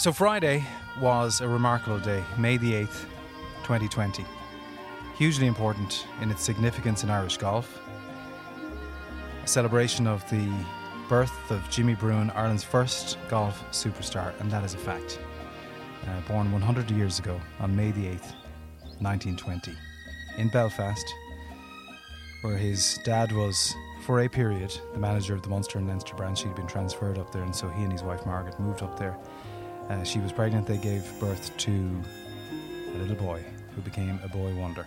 So, Friday was a remarkable day, May the 8th, 2020. Hugely important in its significance in Irish golf. A celebration of the birth of Jimmy Bruen, Ireland's first golf superstar, and that is a fact. Uh, born 100 years ago on May the 8th, 1920, in Belfast, where his dad was, for a period, the manager of the Munster and Leinster branch. He'd been transferred up there, and so he and his wife Margaret moved up there. Uh, she was pregnant, they gave birth to a little boy who became a boy wonder.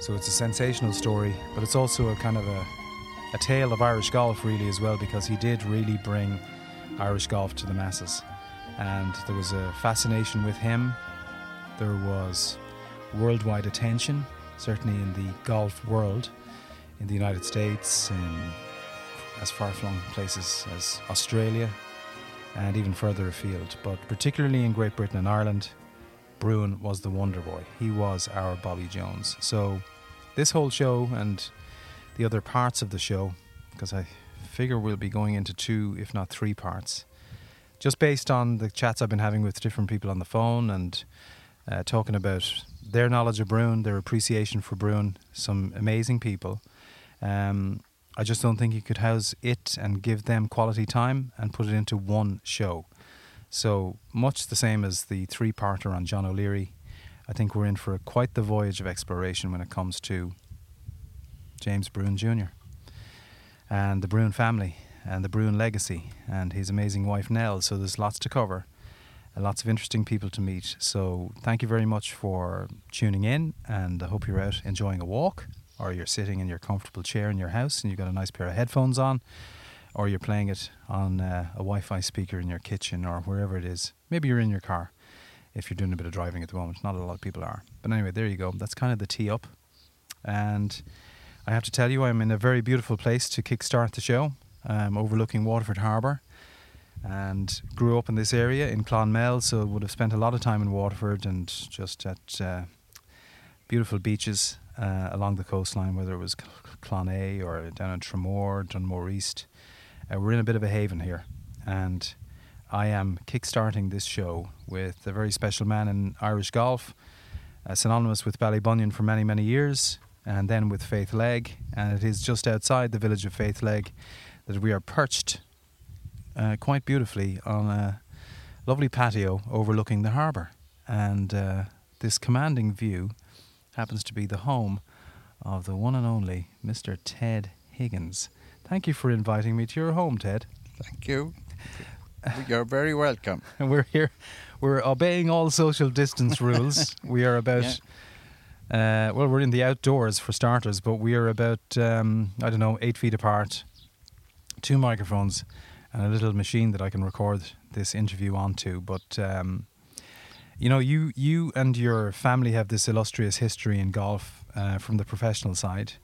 So it's a sensational story, but it's also a kind of a, a tale of Irish golf, really, as well, because he did really bring Irish golf to the masses. And there was a fascination with him, there was worldwide attention, certainly in the golf world, in the United States, in as far flung places as Australia, and even further afield. But particularly in Great Britain and Ireland, Bruen was the wonder boy. He was our Bobby Jones. So this whole show and the other parts of the show, because I figure we'll be going into two, if not three parts, just based on the chats I've been having with different people on the phone and uh, talking about their knowledge of Bruen, their appreciation for Bruen, some amazing people. Um, I just don't think you could house it and give them quality time and put it into one show. So much the same as the three-parter on John O'Leary, I think we're in for a, quite the voyage of exploration when it comes to James Bruen Jr. and the Bruen family and the Bruen legacy and his amazing wife Nell. So there's lots to cover, and lots of interesting people to meet. So thank you very much for tuning in, and I hope you're out enjoying a walk or you're sitting in your comfortable chair in your house and you've got a nice pair of headphones on, or you're playing it on uh, a Wi Fi speaker in your kitchen or wherever it is. Maybe you're in your car if you're doing a bit of driving at the moment. Not a lot of people are. But anyway, there you go. That's kind of the tee up. And I have to tell you, I'm in a very beautiful place to kickstart the show, um, overlooking Waterford Harbour. And grew up in this area in Clonmel, so would have spent a lot of time in Waterford and just at uh, beautiful beaches uh, along the coastline, whether it was Clonea or down in Tramore, Dunmore East. Uh, we're in a bit of a haven here, and I am kickstarting this show with a very special man in Irish golf, uh, synonymous with Ballybunion for many, many years, and then with Faithlegg. And it is just outside the village of Faithlegg that we are perched uh, quite beautifully on a lovely patio overlooking the harbour. And uh, this commanding view happens to be the home of the one and only Mr. Ted Higgins. Thank you for inviting me to your home, Ted. Thank you. You're very welcome. And we're here, we're obeying all social distance rules. we are about, yeah. uh, well, we're in the outdoors for starters, but we are about, um, I don't know, eight feet apart, two microphones, and a little machine that I can record this interview onto. But um, you know, you you and your family have this illustrious history in golf uh, from the professional side,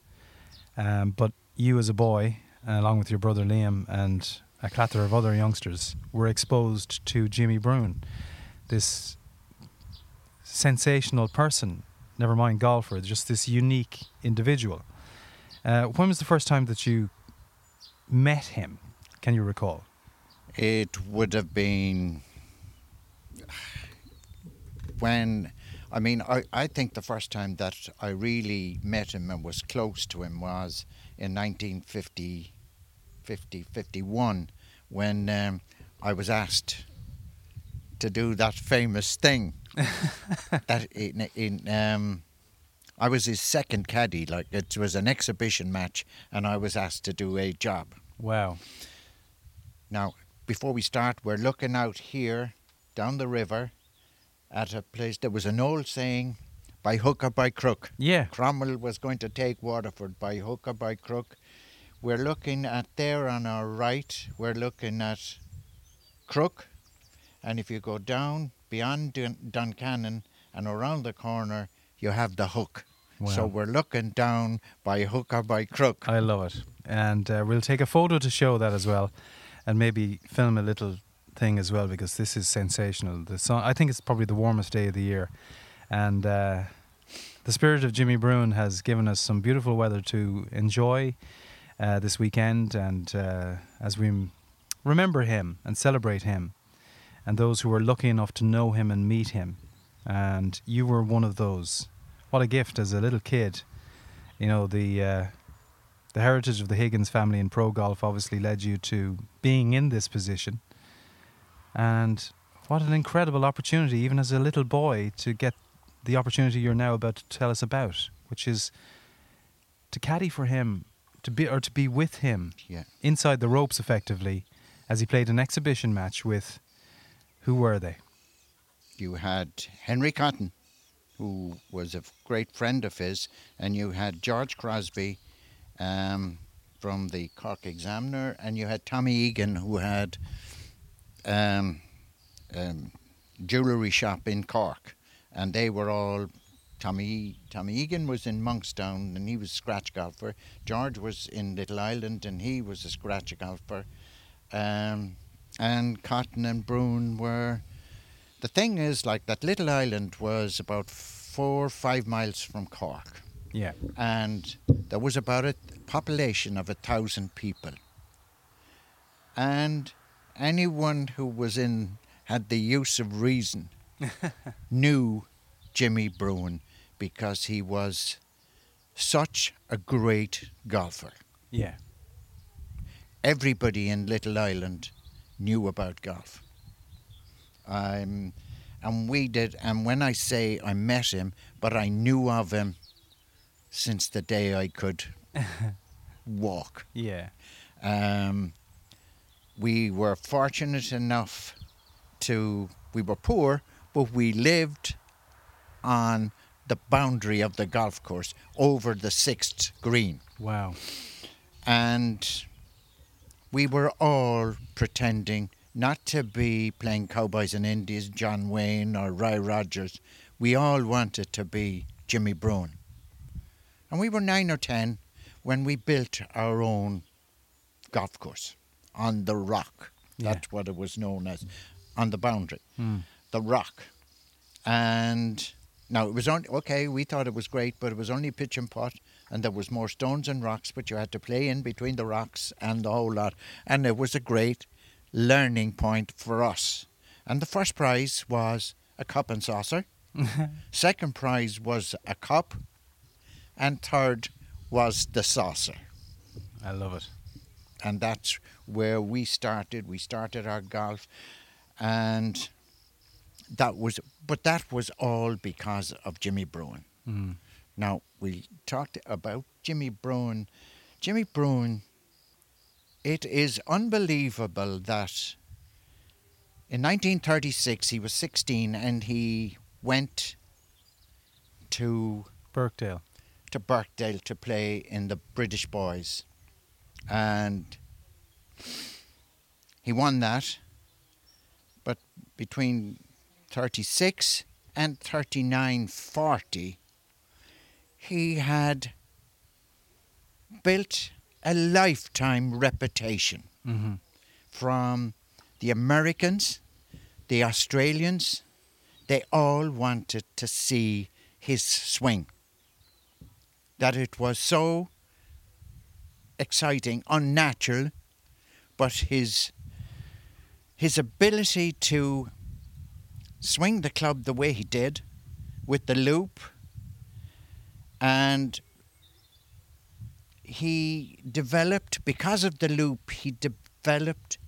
um, but you as a boy, along with your brother Liam and a clatter of other youngsters, were exposed to Jimmy Bruen, this sensational person. Never mind golfer, just this unique individual. Uh, when was the first time that you met him? Can you recall? It would have been when I mean, I, I think the first time that I really met him and was close to him was in 1950, 50, 51, when um, I was asked to do that famous thing. that in, in um, I was his second caddy. Like it was an exhibition match, and I was asked to do a job. Wow. Now, before we start, we're looking out here down the river at a place. There was an old saying, by hook or by crook. Yeah. Cromwell was going to take Waterford by hook or by crook. We're looking at there on our right, we're looking at Crook. And if you go down beyond Dun- Duncannon and around the corner, you have the hook. Wow. So we're looking down by hook or by crook. I love it. And uh, we'll take a photo to show that as well and maybe film a little thing as well because this is sensational. The sun, I think it's probably the warmest day of the year, and uh, the spirit of Jimmy Bruen has given us some beautiful weather to enjoy uh, this weekend, and uh, as we remember him and celebrate him and those who were lucky enough to know him and meet him. And you were one of those. What a gift as a little kid. You know, the uh, the heritage of the Higgins family in pro golf obviously led you to being in this position. And what an incredible opportunity, even as a little boy, to get the opportunity you're now about to tell us about, which is to caddy for him, to be or to be with him Yeah. inside the ropes effectively, as he played an exhibition match with. Who were they? You had Henry Cotton, who was a great friend of his, and you had George Crosby um, from the Cork Examiner, and you had Tommy Egan, who had um, um, jewellery shop in Cork, and they were all. Tommy Tommy Egan was in Monkstown and he was a scratch golfer. George was in Little Island and he was a scratch golfer. Um, and Cotton and Bruen were the thing is, like that little island was about four or five miles from Cork, Yeah. and there was about a population of a thousand people. And anyone who was in had the use of reason knew Jimmy Bruen because he was such a great golfer. Yeah. Everybody in Little Island knew about golf. Um, and we did, and when I say I met him, but I knew of him since the day I could walk. Yeah. Um, we were fortunate enough to, we were poor, but we lived on the boundary of the golf course over the sixth green. Wow. And we were all pretending not to be playing Cowboys and Indians, John Wayne or Roy Rogers. We all wanted to be Jimmy Bruen. And we were nine or ten when we built our own golf course on the rock. Yeah. That's what it was known as, on the boundary, Mm. the rock. And now it was on. Okay, we thought it was great, but it was only pitch and pot, and there was more stones and rocks. But you had to play in between the rocks and the whole lot, and it was a great learning point for us. And the first prize was a cup and saucer. Second prize was a cup, and third was the saucer. I love it. And that's where we started. We started our golf, and that was, but that was all because of Jimmy Bruen. Mm. Now we talked about Jimmy Bruen. Jimmy Bruen. It is unbelievable that in 1936 he was 16 and he went to Birkdale. to Birkdale to play in the British Boys, and he won that. But between 36 and 39 40, he had built a lifetime reputation Mm-hmm. from the Americans, the Australians. They all wanted to see his swing. That it was so exciting, unnatural, but his his ability to swing the club the way he did, with the loop, and he developed because of the loop. He developed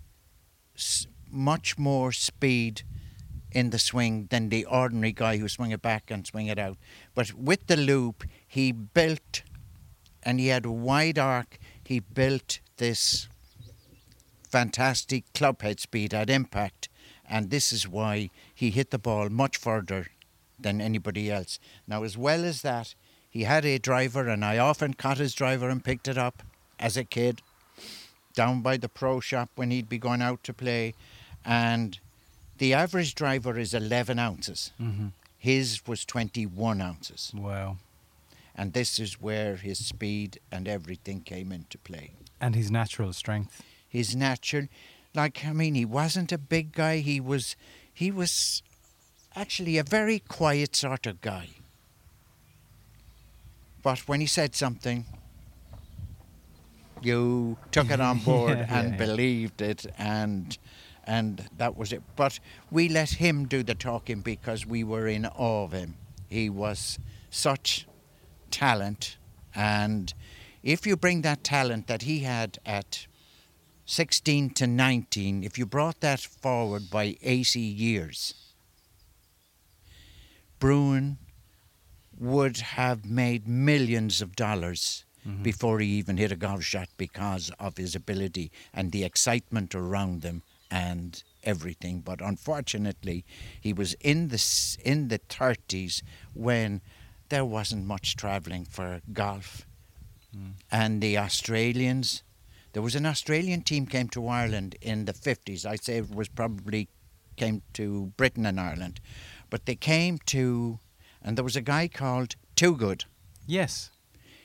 much more speed in the swing than the ordinary guy who swing it back and swing it out. But with the loop, he built, and he had a wide arc. He built this fantastic club head speed at impact, and this is why he hit the ball much further than anybody else. Now, as well as that, he had a driver, and I often caught his driver and picked it up as a kid down by the pro shop when he'd be going out to play, and the average driver is 11 ounces. Mm-hmm. His was 21 ounces. Wow. And this is where his speed and everything came into play. And his natural strength. His natural, like, I mean, he wasn't a big guy. He was, he was actually a very quiet sort of guy. But when he said something, you took it on board Yeah, and yeah. believed it. And and that was it. But we let him do the talking because we were in awe of him. He was such talent, and if you bring that talent that he had at 16 to 19, if you brought that forward by 80 years, Bruen would have made millions of dollars Mhm. before he even hit a golf shot because of his ability and the excitement around him and everything. But unfortunately, he was in the in the 30s when there wasn't much travelling for golf, Mm. and the Australians. There was an Australian team came to Ireland in the 50s. I'd say it was probably came to Britain and Ireland, but they came to, and there was a guy called Toogood. Yes,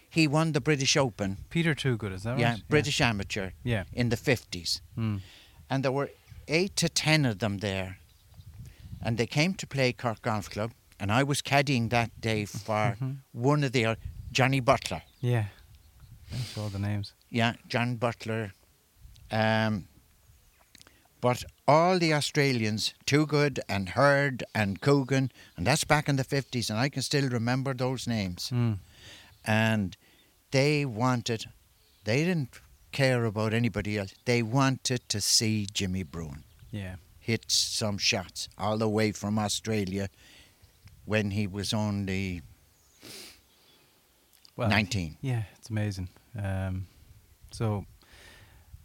He won the British Open, Peter Toogood, is that right? yeah, British amateur Yeah. in the 50s. Mm. And there were eight to ten of them there. And they came to play Cork Golf Club. And I was caddying that day for Mhm. one of the, Johnny Butler. Yeah. I saw the names. Yeah, John Butler. Um, but all the Australians, Toogood and Hurd and Coogan, and that's back in the 50s, and I can still remember those names. Mm. and they wanted they didn't care about anybody else they wanted to see jimmy bruen Yeah. hit some shots all the way from australia when he was only Well, 19 Yeah, it's amazing. Um, so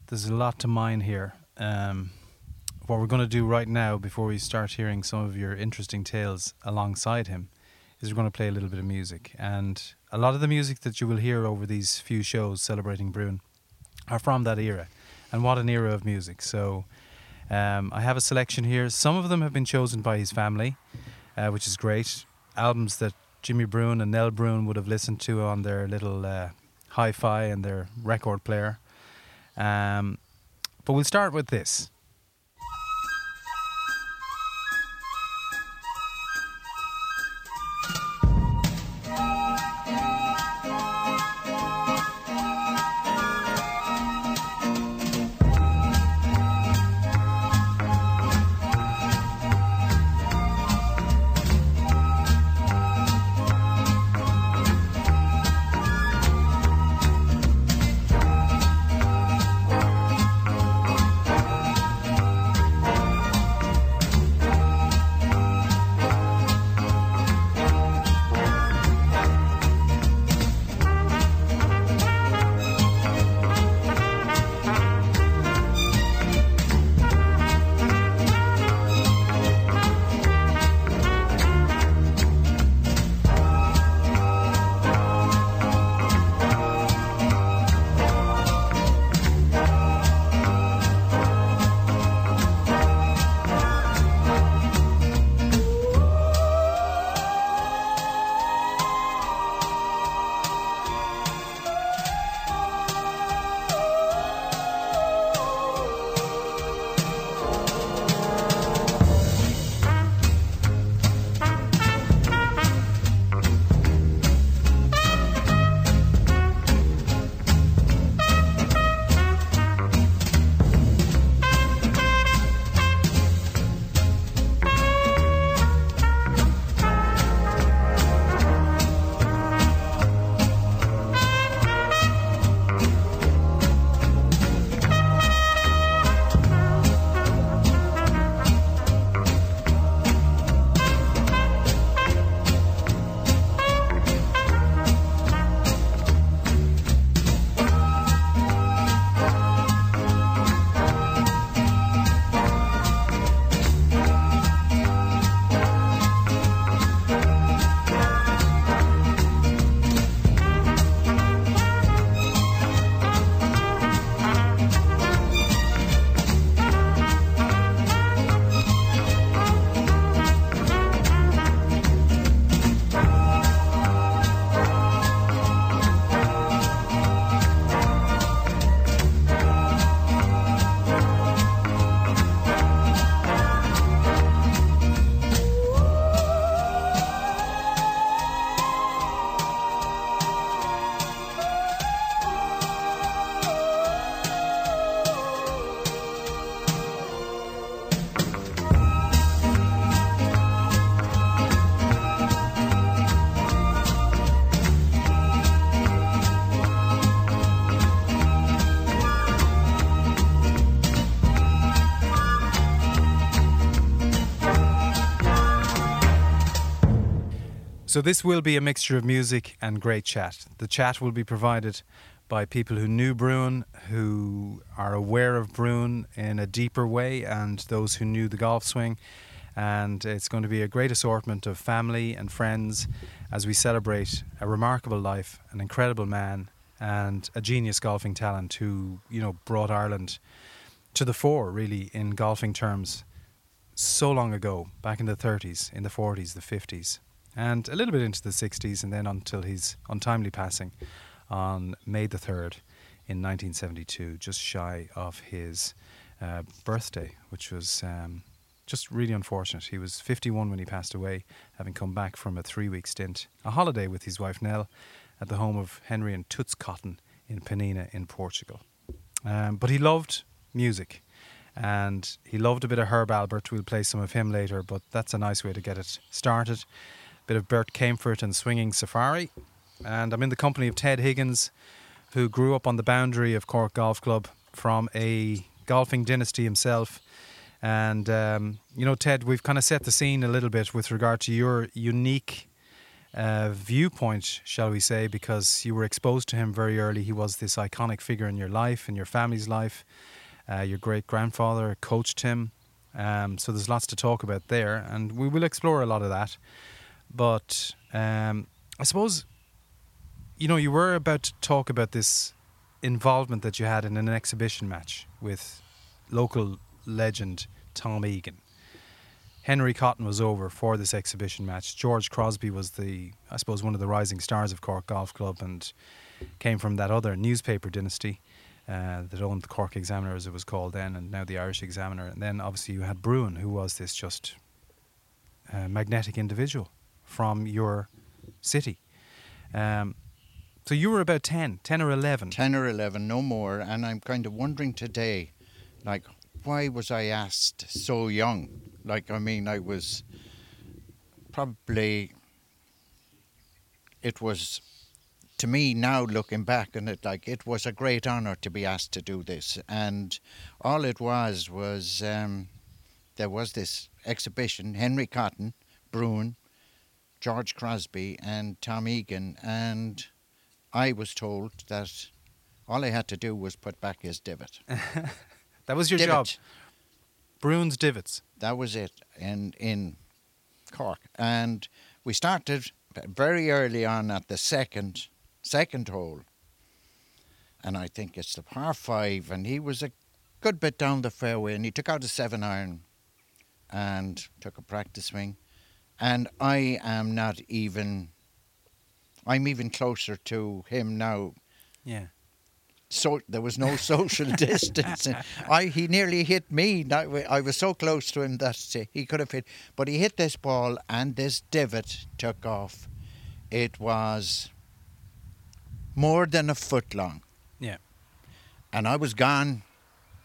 there's a lot to mine here. Um, what we're going to do right now, before we start hearing some of your interesting tales alongside him, is we're going to play a little bit of music. And a lot of the music that you will hear over these few shows celebrating Bruen are from that era. And what an era of music. So um, I have a selection here. Some of them have been chosen by his family, uh, which is great. Albums that Jimmy Bruen and Nell Bruen would have listened to on their little uh, hi-fi and their record player. Um, but we'll start with this. So this will be a mixture of music and great chat. The chat will be provided by people who knew Bruen, who are aware of Bruen in a deeper way, and those who knew the golf swing. And it's going to be a great assortment of family and friends as we celebrate a remarkable life, an incredible man, and a genius golfing talent who, you know, brought Ireland to the fore, really, in golfing terms, so long ago, back in the 30s, in the 40s, the 50s, and a little bit into the 60s, and then until his untimely passing on May the 3rd in 1972, just shy of his uh, birthday, which was um, just really unfortunate. He was 51 when he passed away, having come back from a three week stint, a holiday with his wife Nell, at the home of Henry and Toots Cotton in Penina in Portugal. Um, but he loved music and he loved a bit of Herb Alpert. We'll play some of him later, but that's a nice way to get it started. Bit of Bert Kaempfert and Swinging Safari. And I'm in the company of Ted Higgins, who grew up on the boundary of Cork Golf Club from a golfing dynasty himself. And, um, you know, Ted, we've kind of set the scene a little bit with regard to your unique uh, viewpoint, shall we say, because you were exposed to him very early. He was this iconic figure in your life, in your family's life. Uh, your great grandfather coached him. Um, so there's lots to talk about there, and we will explore a lot of that. But um, I suppose, you know, you were about to talk about this involvement that you had in an exhibition match with local legend Tom Egan. Henry Cotton was over for this exhibition match. George Crosby was the, I suppose, one of the rising stars of Cork Golf Club and came from that other newspaper dynasty uh, that owned the Cork Examiner, as it was called then, and now the Irish Examiner. And then obviously you had Bruen, who was this just uh, magnetic individual from your city. Um, so you were about 10, 10 or 11. 10 or 11, no more. And I'm kind of wondering today, like, why was I asked so young? Like, I mean, I was probably, it was, to me now looking back on it, like, it was a great honour to be asked to do this. And all it was was um, there was this exhibition, Henry Cotton, Bruen, George Crosby, and Tom Egan. And I was told that all I had to do was put back his divot. that was your Divot. job. Bruens divots. That was it in in Cork, and we started very early on at the second second hole, and I think it's the par five, and he was a good bit down the fairway, and he took out a seven iron, and took a practice swing, and I am not even. I'm even closer to him now Yeah. so there was no social distance. I he nearly hit me. I was so close to him that he could have hit, but he hit this ball and this divot took off. It was more than a foot long. Yeah. And I was gone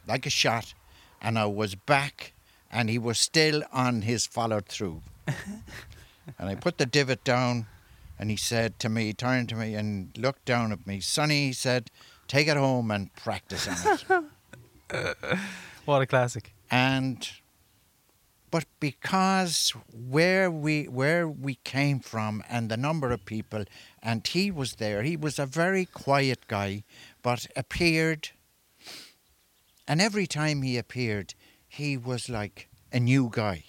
like a shot, and I was back, and he was still on his follow through. and I put the divot down, and he said to me, turned to me and looked down at me, Sonny, he said, take it home and practice on it. What a classic. and but because where we where we came from and the number of people and he was there he was a very quiet guy but appeared and every time he appeared he was like a new guy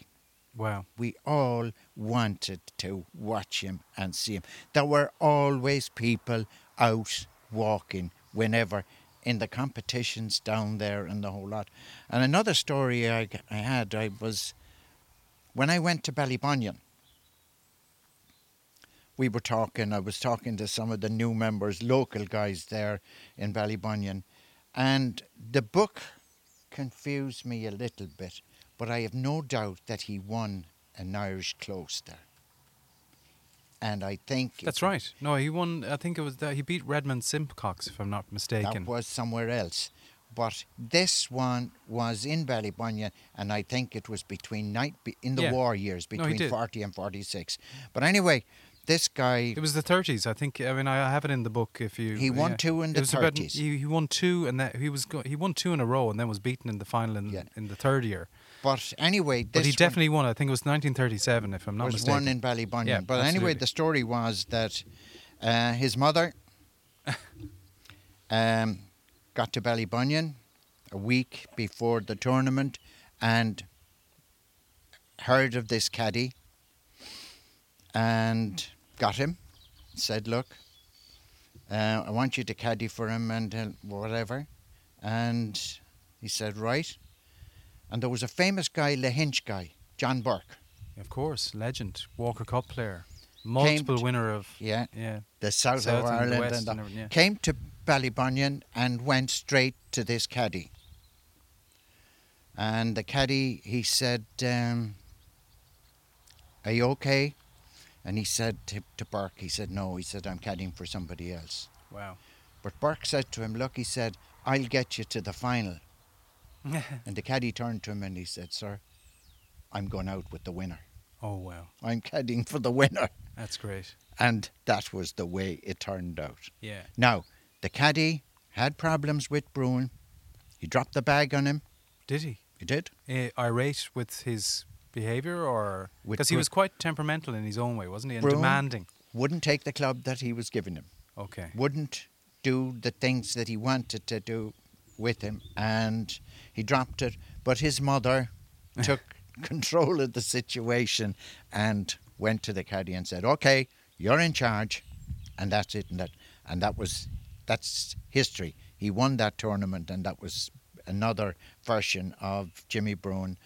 Wow. we all wanted to watch him and see him. There were always people out walking whenever in the competitions down there and the whole lot. And another story I, I had, I was when I went to Ballybunion. We were talking. I was talking to some of the new members, local guys there in Ballybunion, and the book confused me a little bit but I have no doubt that he won an Irish close there. And I think That's right. No, he won. I think it was that he beat Redmond Simcox, if I'm not mistaken. that was somewhere else. But this one was in Ballybunion, and I think it was between night in the Yeah. war years, between did. forty and forty-six. But anyway, this guy It was the 30s, I think. I mean, I have it in the book. If you He won yeah. two in the was about- 30s. he, he won two, and that he was go, he won two in a row, and then was beaten in the final in, Yeah. in the third year. But anyway, this But he definitely won. I think it was 1937, if I'm not was mistaken. one in Ballybunion. Yeah, but anyway, the story was that uh, his mother um, got to Ballybunion a week before the tournament and heard of this caddy and got him. Said, "Look, uh, I want you to caddy for him and uh, whatever." And he said, "Right." And there was a famous guy, the Hinch guy, John Burke. Of course, legend, Walker Cup player, multiple to- winner of Yeah, yeah, the south, South of and Ireland West and and yeah. came to Ballybunion and went straight to this caddy. And the caddy, he said, um, "Are you okay?" And he said to, to Burke, he said, "No." He said, "I'm caddying for somebody else." wow. But Burke said to him, "Look," he said, "I'll get you to the final." And the caddy turned to him and he said, "Sir, I'm going out with the winner. oh wow, I'm caddying for the winner." that's great. And that was the way it turned out. Yeah, Now, the caddy had problems with Bruen. He dropped the bag on him. did he? He did. Uh, irate with his behaviour, or because he was quite temperamental in his own way, wasn't he, and Bruen? demanding. Wouldn't take the club that he was giving him. Okay. Wouldn't do the things that he wanted to do with him. And he dropped it. But his mother took control of the situation and went to the caddy and said, Okay, you're in charge. And that's it. And that, and that was, that's history. He won that tournament, and that was another version of Jimmy Bruen.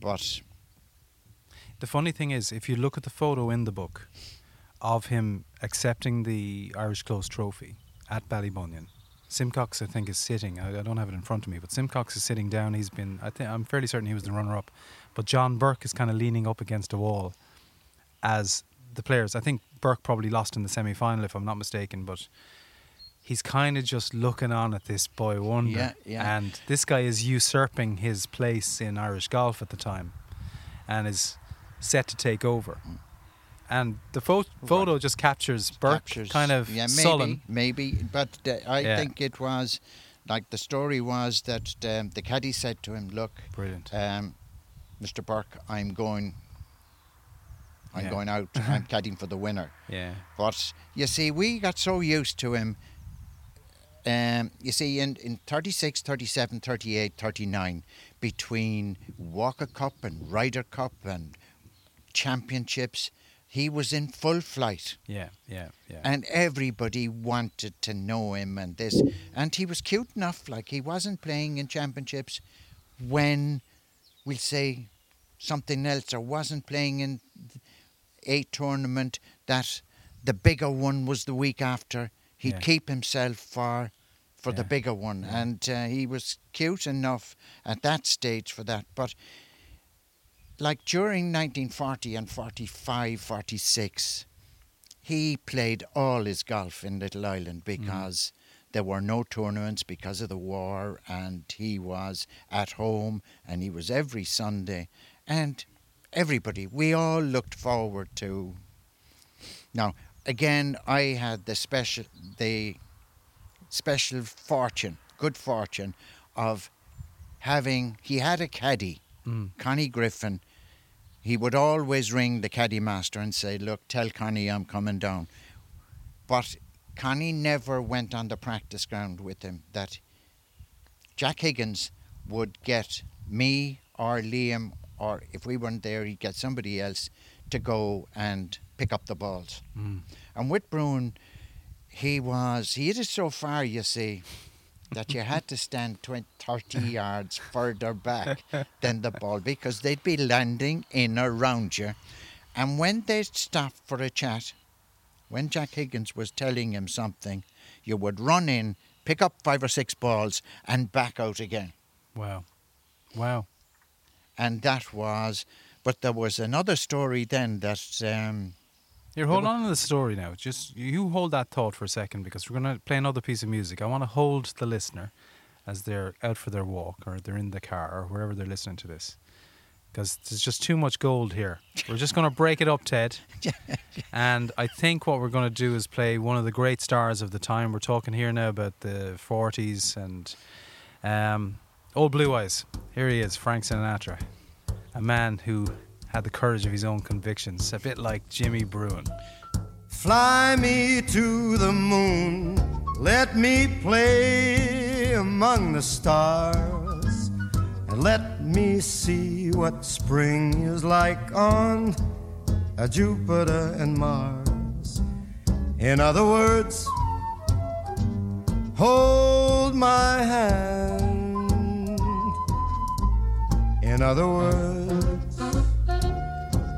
But The funny thing is, if you look at the photo in the book of him accepting the Irish Close Trophy at Ballybunion, Simcox, I think, is sitting. I, I don't have it in front of me, but Simcox is sitting down. He's been, I think, I'm fairly certain he was the runner-up, but John Burke is kind of leaning up against a wall as the players. I think Burke probably lost in the semi-final, if I'm not mistaken, but he's kind of just looking on at this boy wonder. Yeah, yeah. And this guy is usurping his place in Irish golf at the time, and is set to take over. Mm. And the pho- photo just captures Burke captures- kind of yeah, maybe, sullen. Maybe, but uh, I Yeah. think it was like the story was that um, the caddy said to him, "Look, Brilliant. um, Mr. Burke, I'm going. I'm Yeah. going out. I'm caddying for the winner." Yeah. But you see, we got so used to him. Um, you see, in, in 36, 37, 38, 39, between Walker Cup and Ryder Cup and championships, he was in full flight Yeah. Yeah. Yeah. and everybody wanted to know him and this and he was cute enough like he wasn't playing in championships when we'll say something else or wasn't playing in a tournament that the bigger one was the week after he'd Yeah. keep himself for for the bigger one Yeah. and uh, he was cute enough at that stage for that but like during 1940 and 45 46 he played all his golf in Little Island because there were no tournaments because of the war, and he was at home and he was every Sunday, and everybody, we all looked forward to. Now, again, I had the special, the special fortune, good fortune, of having. He had a caddy, Mm. Connie Griffin. He would always ring the caddy master and say, "Look, tell Connie I'm coming down." But Connie never went on the practice ground with him. That Jack Higgins would get me or Liam, or if we weren't there, he'd get somebody else to go and pick up the balls. Mm. And with Bruen, he was he hit it so far, you see, that you had to stand 20, 30 yards further back than the ball because they'd be landing in around you. And when they'd stop for a chat, when Jack Higgins was telling him something, you would run in, pick up five or six balls, and back out again. Wow. Wow. And that was, but there was another story then that um, Here, hold on to the story now. Just you hold that thought for a second because we're going to play another piece of music. I want to hold the listener as they're out for their walk or they're in the car or wherever they're listening to this. Because there's just too much gold here. We're just going to break it up, Ted. and I think what we're going to do is play one of the great stars of the time. We're talking here now about the 40s and um, Old Blue Eyes. Here he is, Frank Sinatra. a man who had the courage of his own convictions, a bit like Jimmy Bruen. Fly me to the moon, let me play among the stars, and let me see what spring is like on uh, Jupiter and Mars. In other words, hold my hand. In other words,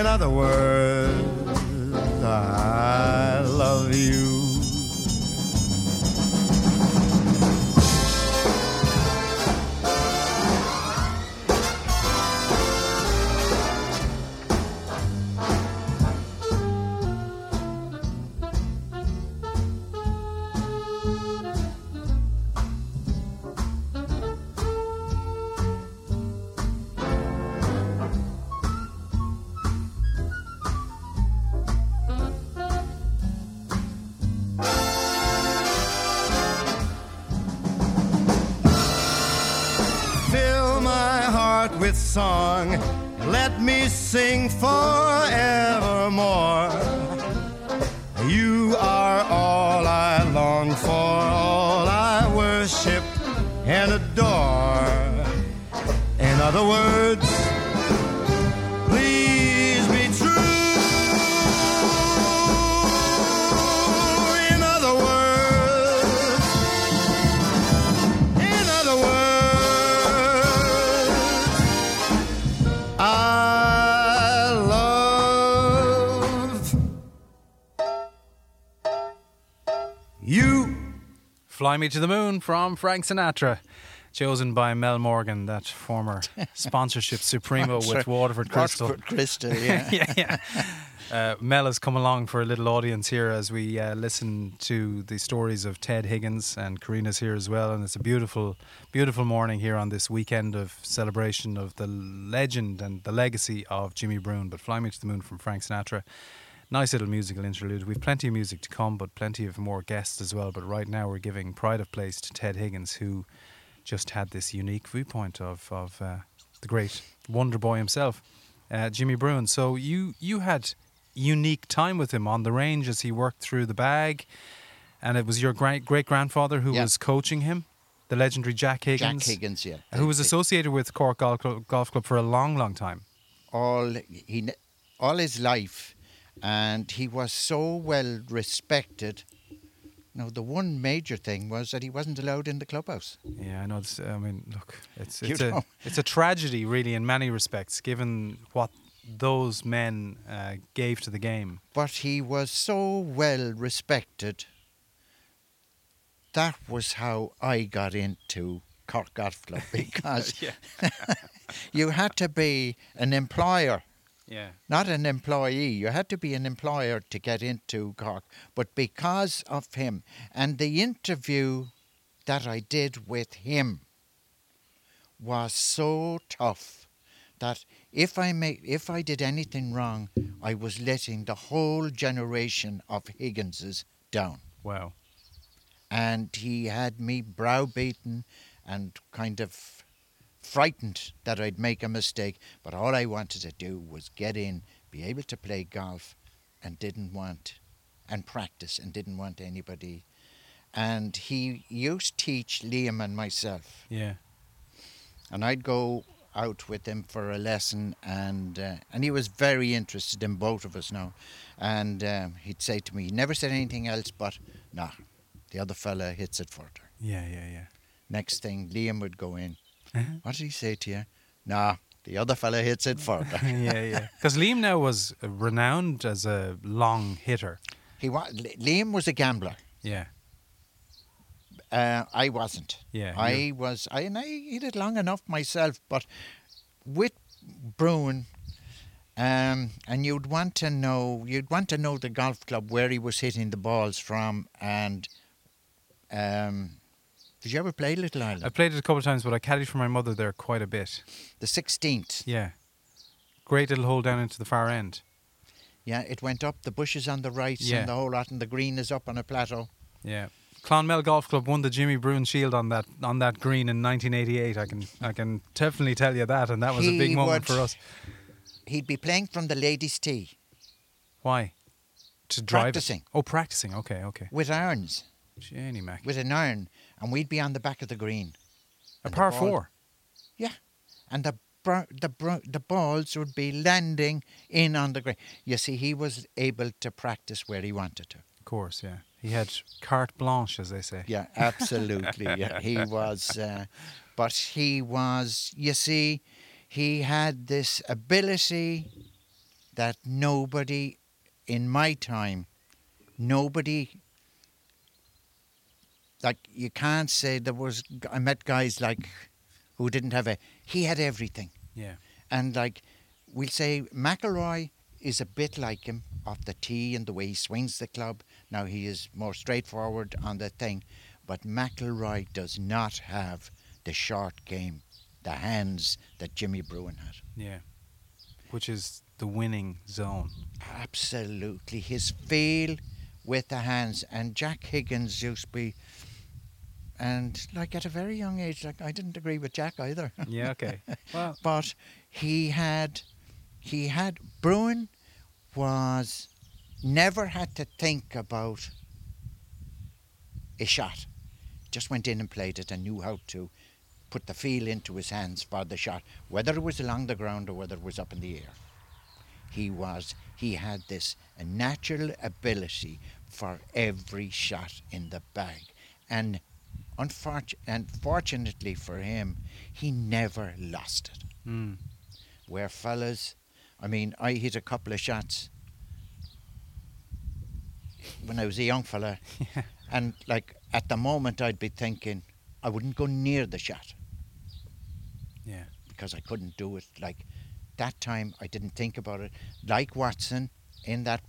In other words, I Fly Me to the Moon from Frank Sinatra, chosen by Mel Morgan, that former sponsorship supremo with Waterford Crystal. Waterford Crystal, yeah. yeah, yeah. Uh, Mel has come along for a little audience here as we uh, listen to the stories of Ted Higgins and Karina's here as well. And it's a beautiful, beautiful morning here on this weekend of celebration of the legend and the legacy of Jimmy Bruen. But Fly Me to the Moon from Frank Sinatra. Nice little musical interlude. We've plenty of music to come, but plenty of more guests as well. But right now we're giving pride of place to Ted Higgins, who just had this unique viewpoint of of uh, the great Wonder Boy himself, uh, Jimmy Bruen. So you you had unique time with him on the range as he worked through the bag, and it was your great great grandfather who Yeah. was coaching him, the legendary Jack Jack Higgins, Higgins, yeah. who was associated with Cork Golf Club, Golf Club for a long, long time. all he all his life, and he was so well respected. Now, the one major thing was that he wasn't allowed in the clubhouse. Yeah, I know. It's, I mean, look, it's it's a it's a tragedy, really, in many respects, given what those men uh, gave to the game. But he was so well respected. That was how I got into Cork Golf Club because you had to be an employer, Yeah. not an employee. You had to be an employer to get into Cork. But because of him and the interview that I did with him was so tough that if I made, if I did anything wrong, I was letting the whole generation of Higginses down. Wow. And he had me browbeaten and kind of frightened that I'd make a mistake. But all I wanted to do was get in, be able to play golf, and didn't want, and practice, and didn't want anybody. And he used to teach Liam and myself Yeah. and I'd go out with him for a lesson, and uh, and he was very interested in both of us now, and um, he'd say to me, he never said anything else but, "Nah, the other fella hits it further." Yeah. Yeah. Yeah. Next thing, Liam would go in. Uh-huh. What did he say to you? Nah, the other fella hits it further. yeah, yeah. Because Liam now was uh, renowned as a long hitter. he wa- Liam was a gambler. Yeah, Uh, I wasn't. yeah. I you're- was, I, and I hit it long enough myself, but with Bruen, Um, and you'd want to know you'd want to know the golf club where he was hitting the balls from and um, did you ever play Little Island? I played it a couple of times, but I caddied for my mother there quite a bit. the 16th. Yeah. Great little hole down into the far end. Yeah, it went up the bushes on the right Yeah. and the whole lot and the green is up on a plateau. Yeah. Clonmel Golf Club won the Jimmy Bruen Shield on that on that green in 1988. I can I can definitely tell you that, and that was a big moment would- for us. He'd be playing from the ladies' tee Why? To drive it? Practicing. Oh, practicing. Okay, okay. with irons, Jenny Mac. with an iron, and we'd be on the back of the green. A par ball- four. Yeah, and the the the balls would be landing in on the green. You see, he was able to practice where he wanted to. Of course, yeah. He had carte blanche, as they say. Yeah, absolutely. yeah, he was, uh, but he was. You see, he had this ability that nobody in my time, nobody. Like you can't say there was. I met guys like who didn't have a. He had everything. Yeah. And like we'll say McIlroy is a bit like him off the tee and the way he swings the club. Now he is more straightforward on the thing, but McIlroy does not have the short game, the hands that Jimmy Bruen had. Yeah. Which is the winning zone. Absolutely, his feel with the hands. And Jack Higgins used to be, and like at a very young age, like I didn't agree with Jack either. Yeah, okay. well, but he had he had Bruen was never had to think about a shot. Just went in and played it and knew how to put the feel into his hands for the shot, whether it was along the ground or whether it was up in the air. He was he had this natural ability for every shot in the bag. And unfortunately, unfortunately for him, he never lost it mm, where fellas, I mean, I hit a couple of shots when I was a young fella, yeah. and like at the moment, I'd be thinking I wouldn't go near the shot Yeah. because I couldn't do it. Like that time, I didn't think about it. Like Watson in that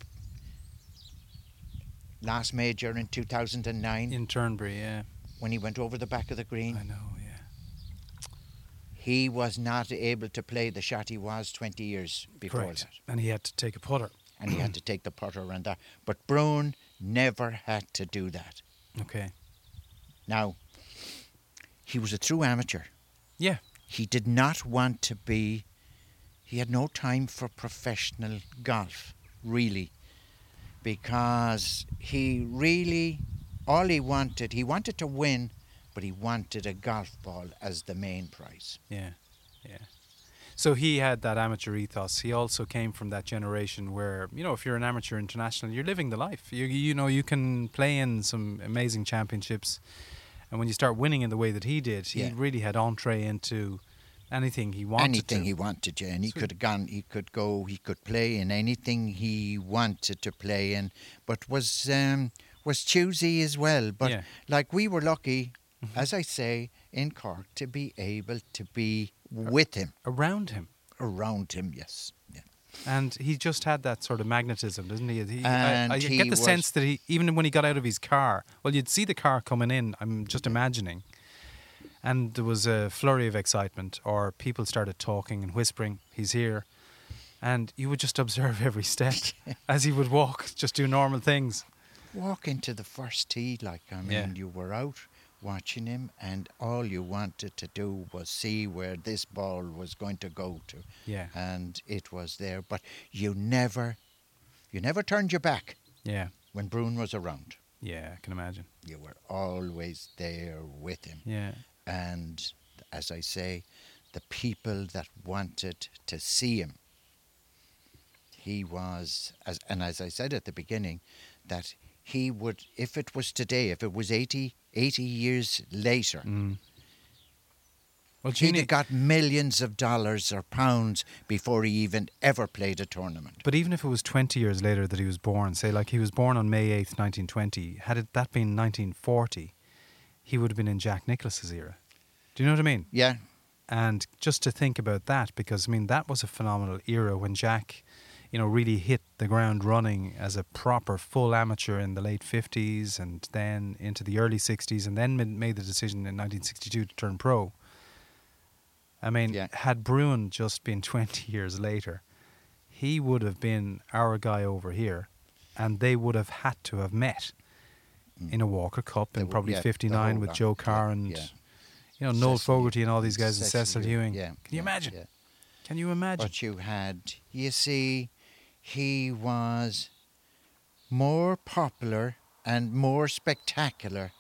last major in 2009 In Turnberry, yeah. When he went over the back of the green, I know, yeah. he was not able to play the shot he was 20 years before Correct. that. And he had to take a putter. and he had to take the putter around that. But Bruen never had to do that. Okay. Now, he was a true amateur. Yeah. He did not want to be, he had no time for professional golf, really, because he really, all he wanted, he wanted to win, but he wanted a golf ball as the main prize. Yeah, yeah. So he had that amateur ethos. He also came from that generation where you know, if you're an amateur international, you're living the life. You you know, you can play in some amazing championships, and when you start winning in the way that he did, he Yeah. really had entree into anything he wanted. anything to. he wanted to, and he could have gone. He could go. He could play in anything he wanted to play in, but was um, was choosy as well. But Yeah. like we were lucky, Mhm. as I say, in Cork to be able to be with him, around him. around him. Yes. Yeah. And he just had that sort of magnetism, doesn't he? he And I, I get the sense that he, even when he got out of his car, well, you'd see the car coming in. I'm just imagining, and there was a flurry of excitement, or people started talking and whispering, "He's here," and you would just observe every step as he would walk, just do normal things. Walk into the first tee, like I mean, Yeah. you were out watching him, and all you wanted to do was see where this ball was going to go to. Yeah, and it was there. But you never, you never turned your back yeah, when Bruen was around. yeah. I can imagine. You were always there with him. Yeah, And as I say, the people that wanted to see him, he was, as and as I said at the beginning, that he would, if it was today, if it was 80, 80 years later, mm. Well, he'd have got millions of dollars or pounds before he even ever played a tournament. But even if it was 20 years later that he was born, say like he was born on May 8th, 1920, had it that been 1940, he would have been in Jack Nicklaus's era. Do you know what I mean? Yeah, And just to think about that, because I mean, that was a phenomenal era when Jack, you know, really hit the ground running as a proper full amateur in the late 50s and then into the early 60s and then made the decision in 1962 to turn pro. I mean, Yeah. had Bruen just been 20 years later, he would have been our guy over here and they would have had to have met in a Walker Cup Mm. In probably yeah, 59 whole with Joe yeah, Carr and, yeah. you know, Noel Cecil- Fogarty and all these guys and Cecil Ewing. Yeah. Can you imagine? Can you imagine? But you had, you see, he was more popular and more spectacular,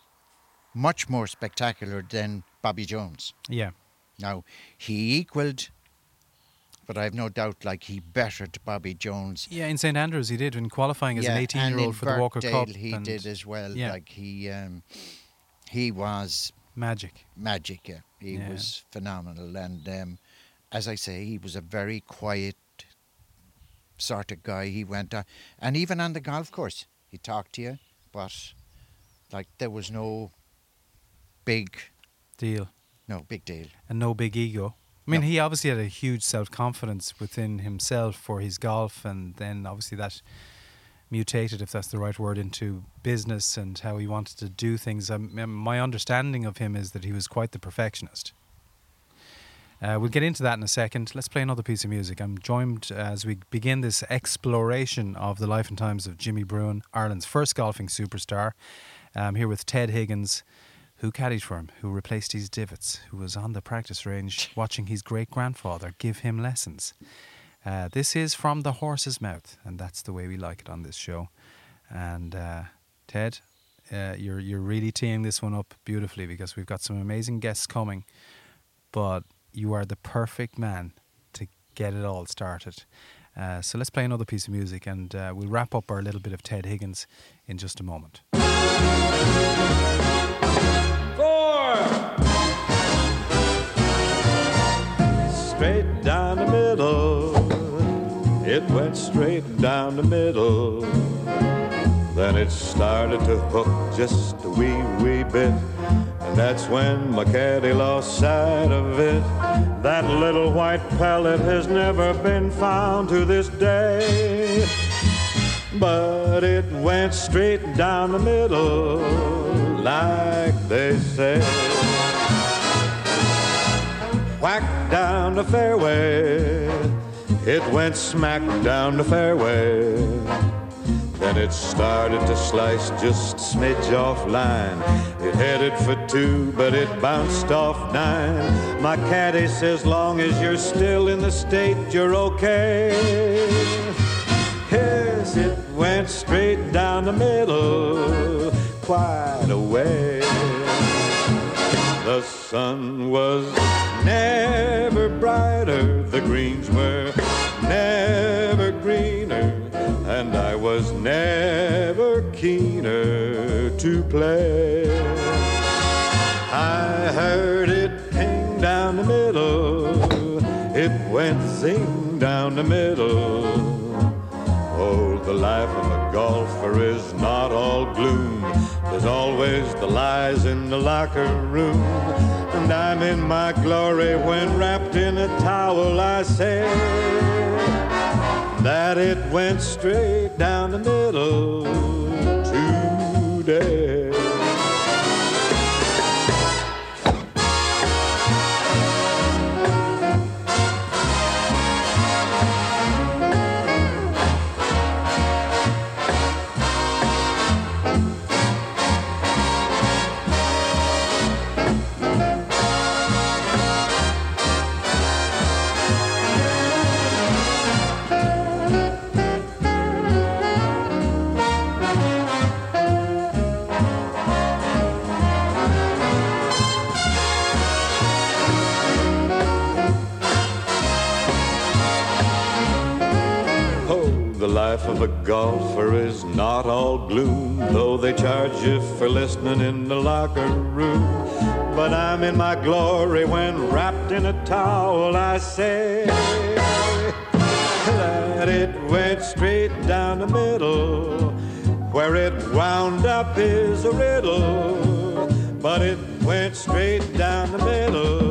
much more spectacular than Bobby Jones. yeah. Now, he equaled, but I've no doubt, like, he bettered Bobby Jones. Yeah, in St Andrews he did in qualifying as an 18 year old for the Walker Cup. he and did as well. yeah. Like, he, um, he was magic. magic. Yeah. He Yeah. was phenomenal. And um, as I say, he was a very quiet sort of guy. He went on, and even on the golf course, he talked to you, but like there was no big, Deal. no big deal. And no big ego. I mean, No. he obviously had a huge self confidence within himself for his golf, and then obviously that mutated, if that's the right word, into business and how he wanted to do things. Um, um, my understanding of him is that he was quite the perfectionist. Uh, we'll get into that in a second. Let's play another piece of music. I'm joined uh, as we begin this exploration of the life and times of Jimmy Bruen, Ireland's first golfing superstar. I'm here with Ted Higgins, who caddied for him, who replaced his divots, who was on the practice range watching his great grandfather give him lessons. Uh, this is from the horse's mouth, and that's the way we like it on this show. And uh, Ted, uh, you're you're really teeing this one up beautifully because we've got some amazing guests coming, but you are the perfect man to get it all started. Uh, so let's play another piece of music, and uh, we'll wrap up our little bit of Ted Higgins in just a moment. four. Straight down the middle. It went straight down the middle. Then it started to hook just a wee, wee bit. That's when my caddy lost sight of it. That little white pellet has never been found to this day. But it went straight down the middle, like they say. Whack down the fairway, it went smack down the fairway. Then it started to slice just smidge off line. It headed for two, but it bounced off nine. My caddy says, long as you're still in the state, you're okay. Yes, it went straight down the middle, quite a way. The sun was never brighter, the greens were never keener to play. I heard it ping down the middle, it went zing down the middle. Oh, the life of a golfer is not all gloom. There's always the lies in the locker room. And I'm in my glory when wrapped in a towel, I say that it went straight down the middle today. A golfer is not all gloom, though they charge you for listening in the locker room. But I'm in my glory when wrapped in a towel, I say that it went straight down the middle. Where it wound up is a riddle, but it went straight down the middle.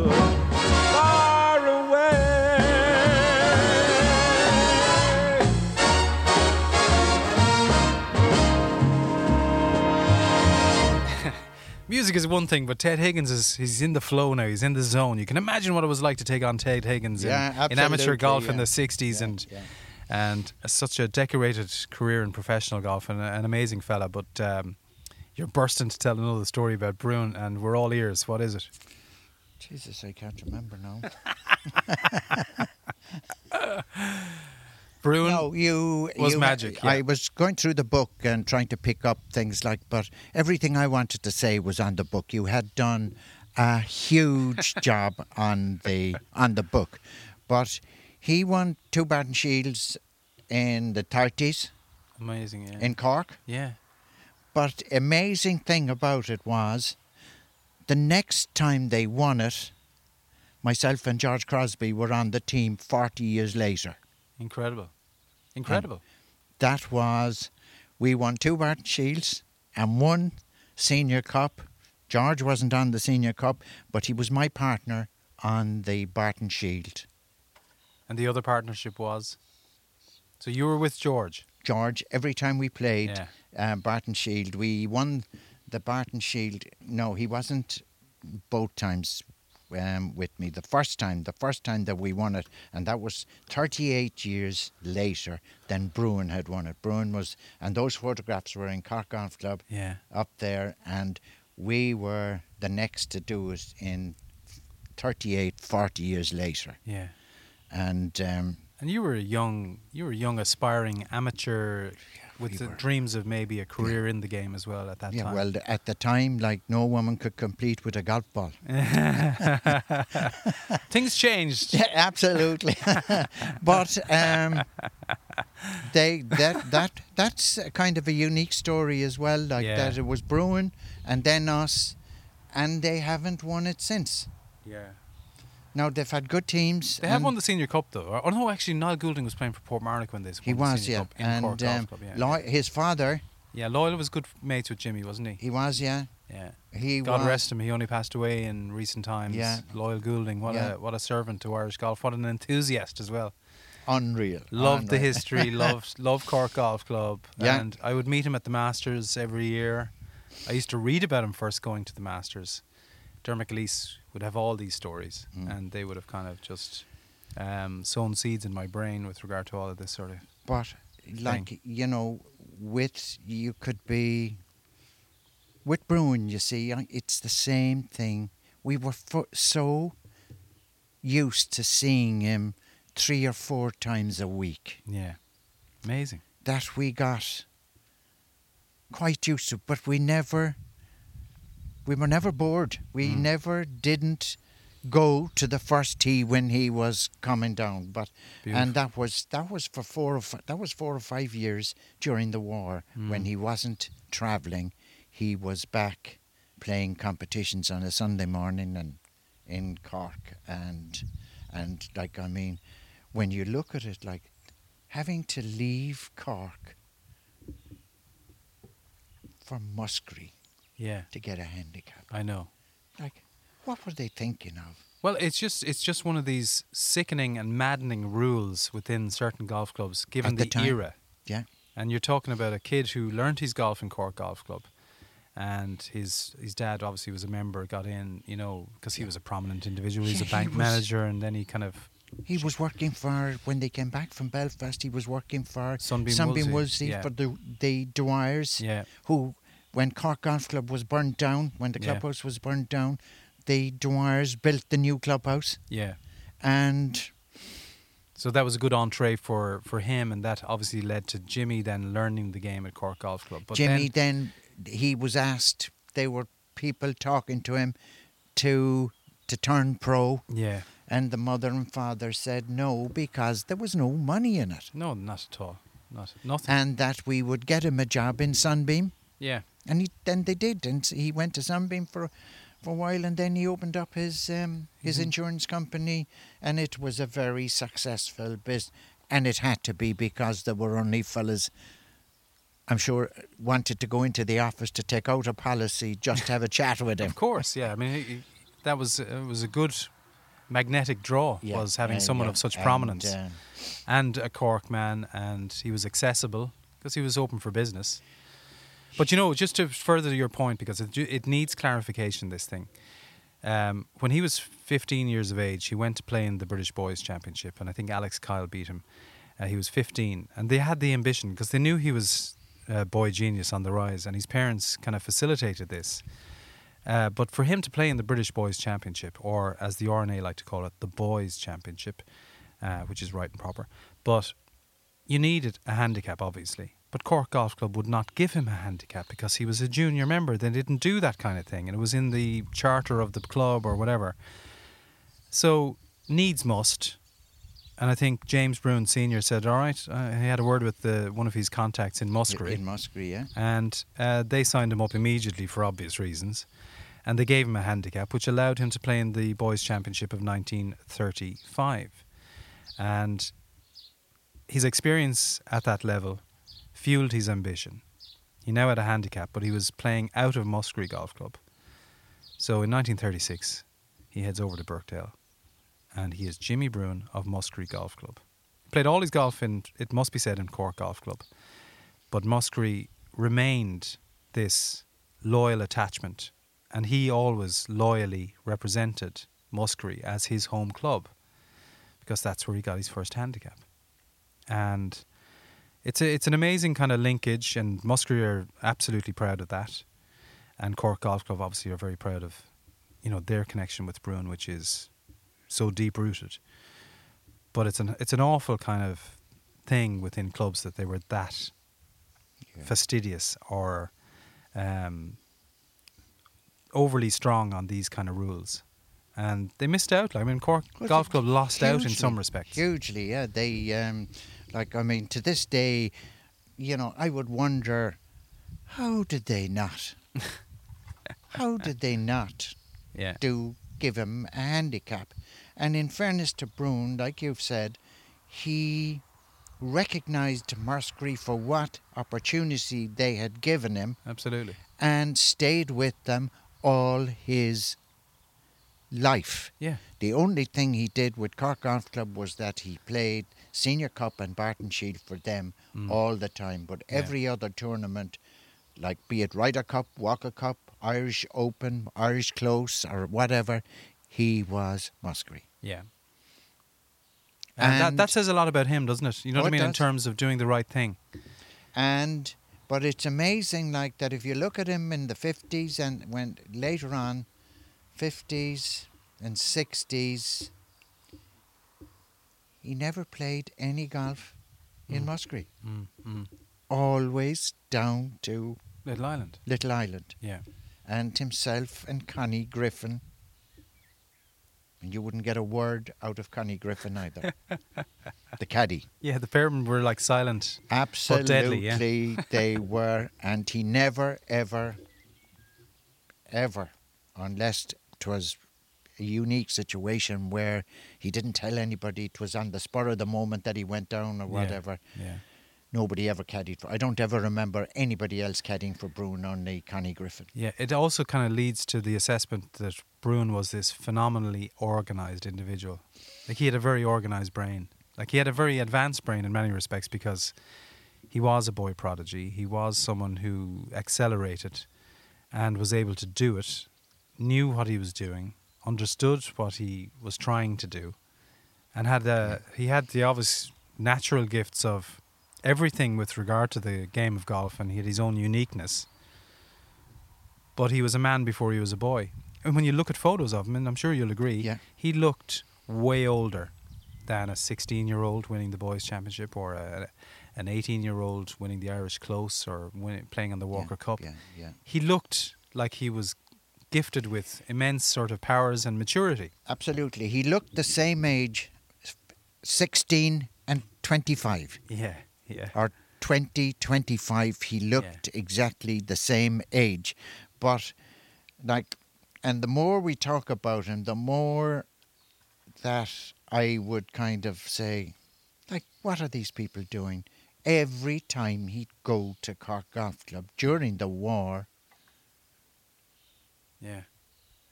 Music is one thing, but Ted Higgins is he's in the flow now. He's in the zone. You can imagine what it was like to take on Ted Higgins in, Yeah, in amateur absolutely, golf in the '60s, Yeah, and yeah. and such a decorated career in professional golf and an amazing fella. But um, you're bursting to tell another story about Bruen, and we're all ears. What is it? Jesus, I can't remember now. Bruen. No, you was you- magic, I was going through the book and trying to pick up things like, but everything I wanted to say was on the book. You had done a huge job on the on the book, but he won two Barton Shields in the thirties Amazing. Yeah. in Cork. yeah. But amazing thing about it was, the next time they won it, myself and George Crosby were on the team forty years later. Incredible. Incredible. that was we won two Barton Shields and one senior cup. George wasn't on the senior cup, but he was my partner on the Barton Shield. and the other partnership was. So you were with George. George, every time we played Yeah. Um, Barton Shield, we won the Barton Shield. No, he wasn't both times um, with me. The first time, the first time that we won it, and that was 38 years later than Bruen had won it. Bruen was, and those photographs were in Cork Golf Club. Yeah. up there, and we were the next to do it in 38, 40 years later. Yeah. And um, And you were a young, you were a young aspiring amateur with we the were. dreams of maybe a career in the game as well at that time. yeah, time. well, th- at the time, like no woman could compete with a golf ball. Things changed. Yeah, absolutely. but um, they that that that's kind of a unique story as well. Like Yeah. that, it was Bruen and then us, and they haven't won it since. Yeah. Now they've had good teams. They have won the senior cup though. Oh no, actually, Niall Goulding was playing for Portmarnock when they He won the was, senior yeah, cup in and Cork Golf um, Club. Yeah. Loy- his father, yeah, Loyal was good mates with Jimmy, wasn't he? he was, yeah, Yeah. he God was. rest him. He only passed away in recent times. Yeah. Loyal Goulding. What Yeah. a what a servant to Irish golf. What an enthusiast as well. Unreal. Loved the history. loved loved Cork Golf Club. Yeah. And I would meet him at the Masters every year. I used to read about him first going to the Masters. Dermot Gilleece would have all these stories, Mm. and they would have kind of just um, sown seeds in my brain with regard to all of this sort of. But like you know, with you could be with Bruen. You see, it's the same thing. We were fo- so used to seeing him three or four times a week Yeah. Amazing. that we got quite used to. But we never, we were never bored. We Mm. never didn't go to the first tee when he was coming down. But Beautiful. and that was that was for four or fi- that was four or five years during the war when Mm. he wasn't travelling. He was back playing competitions on a Sunday morning and in Cork and and like I mean, when you look at it, like having to leave Cork for Muskerry Yeah, to get a handicap, I know. like what were they thinking of? Well, it's just it's just one of these sickening and maddening rules within certain golf clubs, given At the the, time. era. Yeah. And you're talking about a kid who learnt his golf in Cork Golf Club, and his his dad obviously was a member, got in, you know, because he was a prominent individual. He's Yeah, a he bank was- manager, and then he kind of He was working for when they came back from Belfast. He was working for Sunbeam Sunbeam Wolseley, Wolseley yeah. for the the Dwyers, yeah who when Cork Golf Club was burnt down, when the Yeah. clubhouse was burnt down, the Dwyers built the new clubhouse, yeah. and So that was a good entree for for him, and that obviously led to Jimmy then learning the game at Cork Golf Club. But Jimmy then, then, he was asked. They were people talking to him to to turn pro, yeah, and the mother and father said no because there was no money in it, no, not at all, not nothing. and that we would get him a job in Sunbeam. yeah, And he, then they did, and he went to Sunbeam for for a while, and then he opened up his um, his Mhm. insurance company, and it was a very successful business. And it had to be because there were only fellas, I'm sure, wanted to go into the office to take out a policy just to have a chat with him. of course, yeah. I mean, that was it was a good magnetic draw Yeah, was having yeah, someone yeah. of such And, prominence. um, and a Cork man, and he was accessible because he was open for business. But you know, just to further your point, because it, it needs clarification. This thing. Um, when he was 15 years of age, he went to play in the British Boys Championship, and I think Alex Kyle beat him. Uh, he was 15, and they had the ambition because they knew he was a boy genius on the rise, and his parents kind of facilitated this. Uh, but for him to play in the British Boys Championship, or as the R&A like to call it, the Boys Championship, uh, which is right and proper, but you needed a handicap, obviously. But Cork Golf Club would not give him a handicap because he was a junior member. They didn't do that kind of thing, and it was in the charter of the club or whatever. So needs must, and I think James Bruen Senior said, "All right." Uh, he had a word with the, one of his contacts in Muskerry, In Muskerry, yeah. and uh, they signed him up immediately for obvious reasons. And they gave him a handicap, which allowed him to play in the Boys' Championship of 1935. And his experience at that level fueled his ambition. He now had a handicap, but he was playing out of Muskerry Golf Club. So in 1936, he heads over to Birkdale, and he is Jimmy Bruen of Muskerry Golf Club. He Played all his golf in, it must be said, in Cork Golf Club. But Muskerry remained this loyal attachment, and he always loyally represented Muskerry as his home club because that's where he got his first handicap. And it's a, it's an amazing kind of linkage, and Muskerry are absolutely proud of that. And Cork Golf Club obviously are very proud of, you know, their connection with Bruen, which is so deep rooted. But it's an it's an awful kind of thing within clubs that they were that Yeah. fastidious or um, overly strong on these kind of rules, and they missed out. I mean, Cork Well, Golf Club lost out in some respects. Hugely, yeah. They, um, like, I mean, to this day, you know, I would wonder, how did they not? how did they not Yeah, do give him a handicap? And in fairness to Bruen, like you've said, he recognised Muskerry for what opportunity they had given him absolutely. and stayed with them all his life. Yeah, The only thing he did with Cork Golf Club was that he played Senior Cup and Barton Shield for them Mm. all the time. But Yeah. every other tournament, like be it Ryder Cup, Walker Cup, Irish Open, Irish Close, or whatever, he was Muskerry. yeah. And, that, that says a lot about him, doesn't it? You know Oh, what I it mean in terms of doing the right thing. And but it's amazing, like that, if you look at him in the fifties and when later on, fifties and sixties, he never played any golf in Mm. Muskerry. Mm, mm. Always down to Little Island. Little Island, Yeah, and himself and Connie Griffin. And you wouldn't get a word out of Connie Griffin either. the caddy. yeah. The pair of them were like silent. Absolutely, deadly, yeah. they were, and he never, ever, ever, unless it was a unique situation where he didn't tell anybody, it was on the spur of the moment that he went down or whatever. Yeah. yeah. Nobody ever caddied for. I don't ever remember anybody else caddying for Bruno only Connie Griffin. Yeah, it also kind of leads to the assessment that Bruen was this phenomenally organized individual. Like he had a very organized brain. Like he had a very advanced brain in many respects because he was a boy prodigy. He was someone who accelerated and was able to do it, knew what he was doing, understood what he was trying to do, and had the he had the obvious natural gifts of everything with regard to the game of golf, and he had his own uniqueness but he was a man before he was a boy. And when you look at photos of him, and I'm sure you'll agree, Yeah. he looked way older than a 16 year old winning the boys' championship or a, an 18 year old winning the Irish close or playing on the Walker yeah, Cup. Yeah, yeah. He looked like he was gifted with immense sort of powers and maturity. Absolutely. He looked the same age, 16 and 25. Yeah, yeah. or 20, 25, he looked exactly the same age. But, like, and the more we talk about him, the more that I would kind of say, like, what are these people doing? Every time he'd go to Cork Golf Club during the war, Yeah.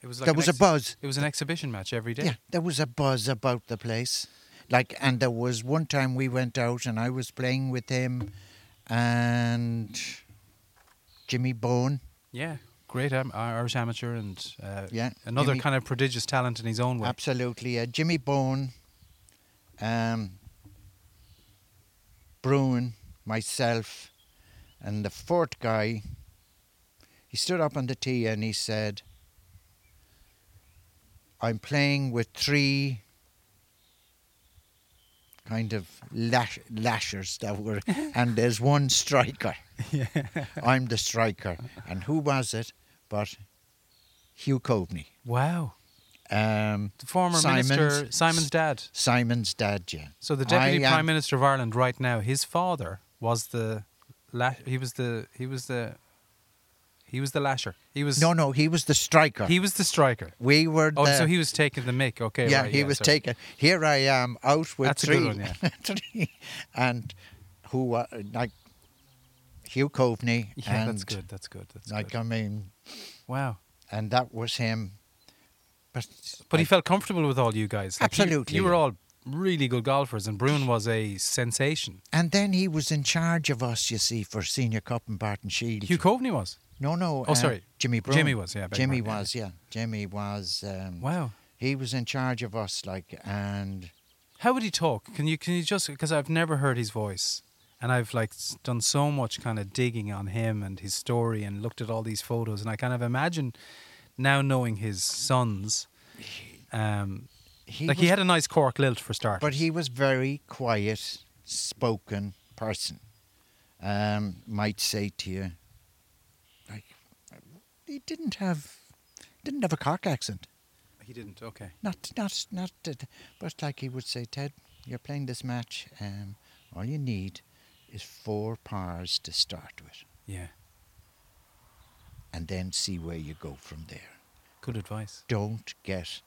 It was like there was a buzz. It was an exhibition match every day. Yeah, there was a buzz about the place. Like, and there was one time we went out and I was playing with him, and Jimmy Bone. Yeah, great am- Irish amateur and uh, Yeah, another Jimmy- kind of prodigious talent in his own way. Absolutely. Uh, Jimmy Bone, um, Bruen, myself, and the fourth guy, he stood up on the tee and he said, I'm playing with three kind of lash- lashers that were, and there's one striker. I'm the striker. And who was it but Hugh Coveney? Wow, Um, the former Simon's- minister Simon's dad. Simon's dad, yeah. So the deputy I prime am- minister of Ireland right now, his father was the, la- he was the he was the, he was the lasher. He was No, no, he was the striker. he was the striker. we were the. Oh, so he was taking the mick. Okay, yeah, right, he was sorry. taken. Here I am out with That's three. one, three, and who uh, like Hugh Coveney. Yeah, and that's good. That's good. That's Like good. I mean, Wow. and that was him. But But he felt comfortable with all you guys. Like, Absolutely, You, were all really good golfers, and Bruen was a sensation. And then he was in charge of us, you see, for Senior Cup and Barton Shield. Hugh Coveney was. No, no. Oh, uh, sorry. Jimmy Bruen. Jimmy was, yeah, Jimmy was, yeah. Jimmy was. Um, Wow. He was in charge of us, like, and How would he talk? Can you can you just because I've never heard his voice, and I've like done so much kind of digging on him and his story, and looked at all these photos, and I kind of imagine now knowing his sons. Um, he like was he had a nice cork lilt for starters. But he was very quiet, spoken person. Um, might say to you, like, he didn't have, didn't have a Cork accent. he didn't. Okay. Not, not, not. But like he would say, Ted, you're playing this match. Um, all you need is four pars to start with, Yeah. and then see where you go from there. Good advice. Don't get.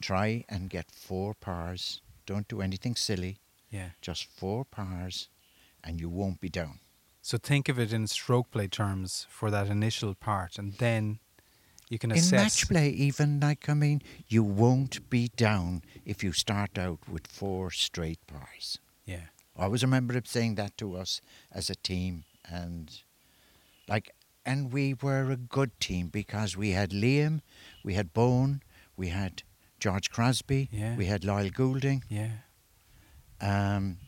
Try and get four pars. Don't do anything silly. Yeah. just four pars and you won't be down. So think of it in stroke play terms for that initial part, and then you can assess. In match play, even like, I mean, you won't be down if you start out with four straight pars. Yeah. I always remember him saying that to us as a team, and like, and we were a good team because we had Liam, we had Bone, we had George Crosby, Yeah. we had Lyle Goulding. Yeah. Um,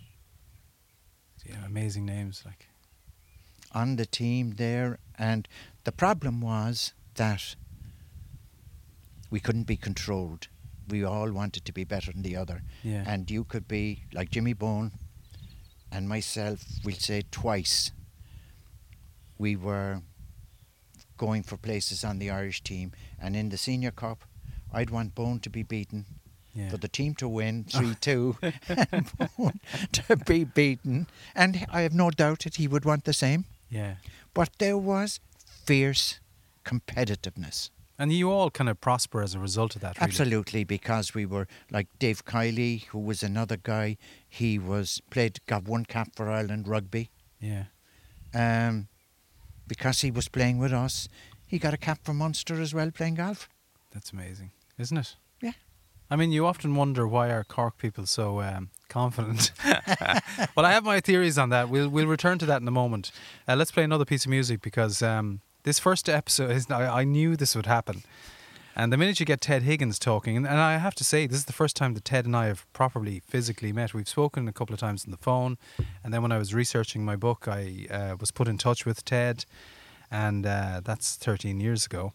Yeah. Amazing names. Like. On the team there, and the problem was that we couldn't be controlled. We all wanted to be better than the other, Yeah. and you could be like Jimmy Bone and myself. We'll say twice. We were going for places on the Irish team, and in the senior cup, I'd want Bone to be beaten, yeah. for the team to win three two, and Bone to be beaten, and I have no doubt that he would want the same. Yeah. But there was fierce competitiveness. And you all kind of prosper as a result of that. Really. Absolutely, because we were like Dave Kiley, who was another guy. He was played, got one cap for Ireland rugby. Yeah. Um, because he was playing with us, he got a cap for Munster as well, playing golf. That's amazing, isn't it? I mean, you often wonder why are Cork people so um, confident. well, I have my theories on that. We'll we'll return to that in a moment. Uh, let's play another piece of music because um, this first episode is. I, I knew this would happen, and the minute you get Ted Higgins talking, and, and I have to say, this is the first time that Ted and I have properly physically met. We've spoken a couple of times on the phone, and then when I was researching my book, I uh, was put in touch with Ted, and uh, that's 13 years ago.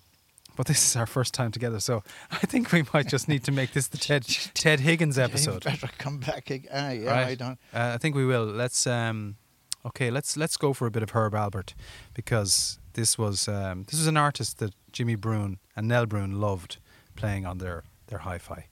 But this is our first time together, so I think we might just need to make this the Ted Ted Higgins episode. Better come back. ag- Ah, yeah, Right. I don't. Uh, I think we will. Let's um, okay. Let's let's go for a bit of Herb Alpert because this was um, this was an artist that Jimmy Bruen and Nell Bruen loved playing on their their hi-fi.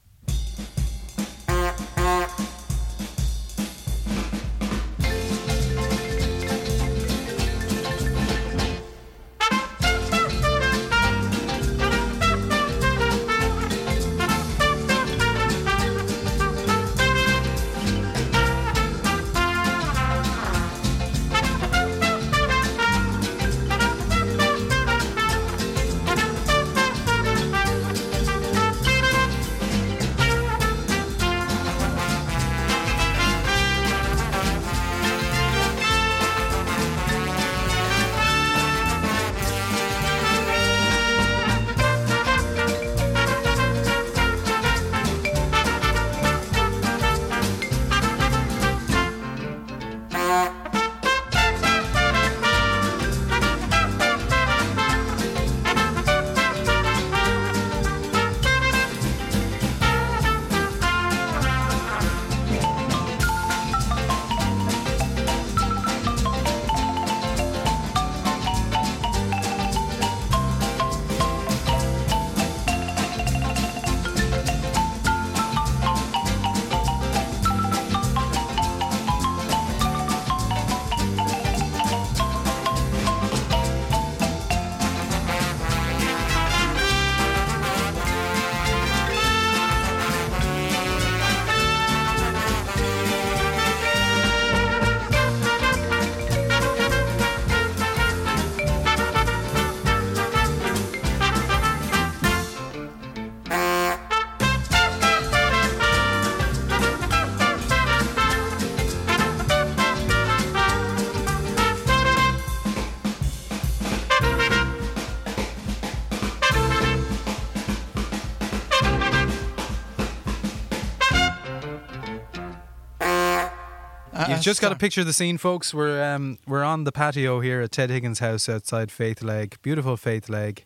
Just got start- picture the scene, folks. We're um, we're on the patio here at Ted Higgins' house outside Faithlegg. Beautiful Faithlegg.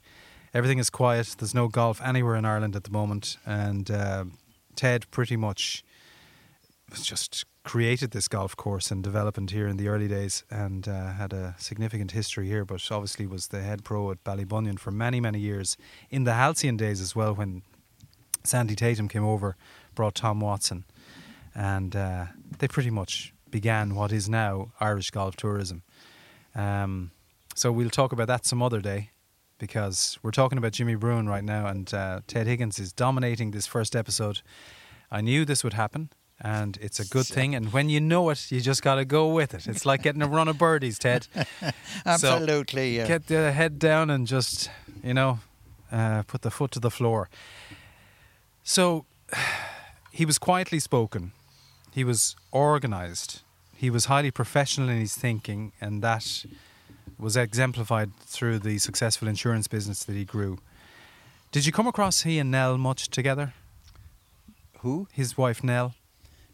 Everything is quiet. There's no golf anywhere in Ireland at the moment, and uh, Ted pretty much was just created this golf course and development here in the early days, and uh, had a significant history here. But obviously was the head pro at Ballybunion for many many years in the halcyon days as well when Sandy Tatum came over, brought Tom Watson, and uh, they pretty much began what is now Irish golf tourism. Um, so we'll talk about that some other day because we're talking about Jimmy Bruen right now, and uh, Ted Higgins is dominating this first episode. I knew this would happen. And it's a good thing. And when you know it, you just got to go with it. It's like getting a run of birdies, Ted. Absolutely. yeah. Get the head down and just, you know, uh, put the foot to the floor. So he was quietly spoken. He was organized. He was highly professional in his thinking, and that was exemplified through the successful insurance business that he grew. Did you come across he and Nell much together? Who? His wife Nell,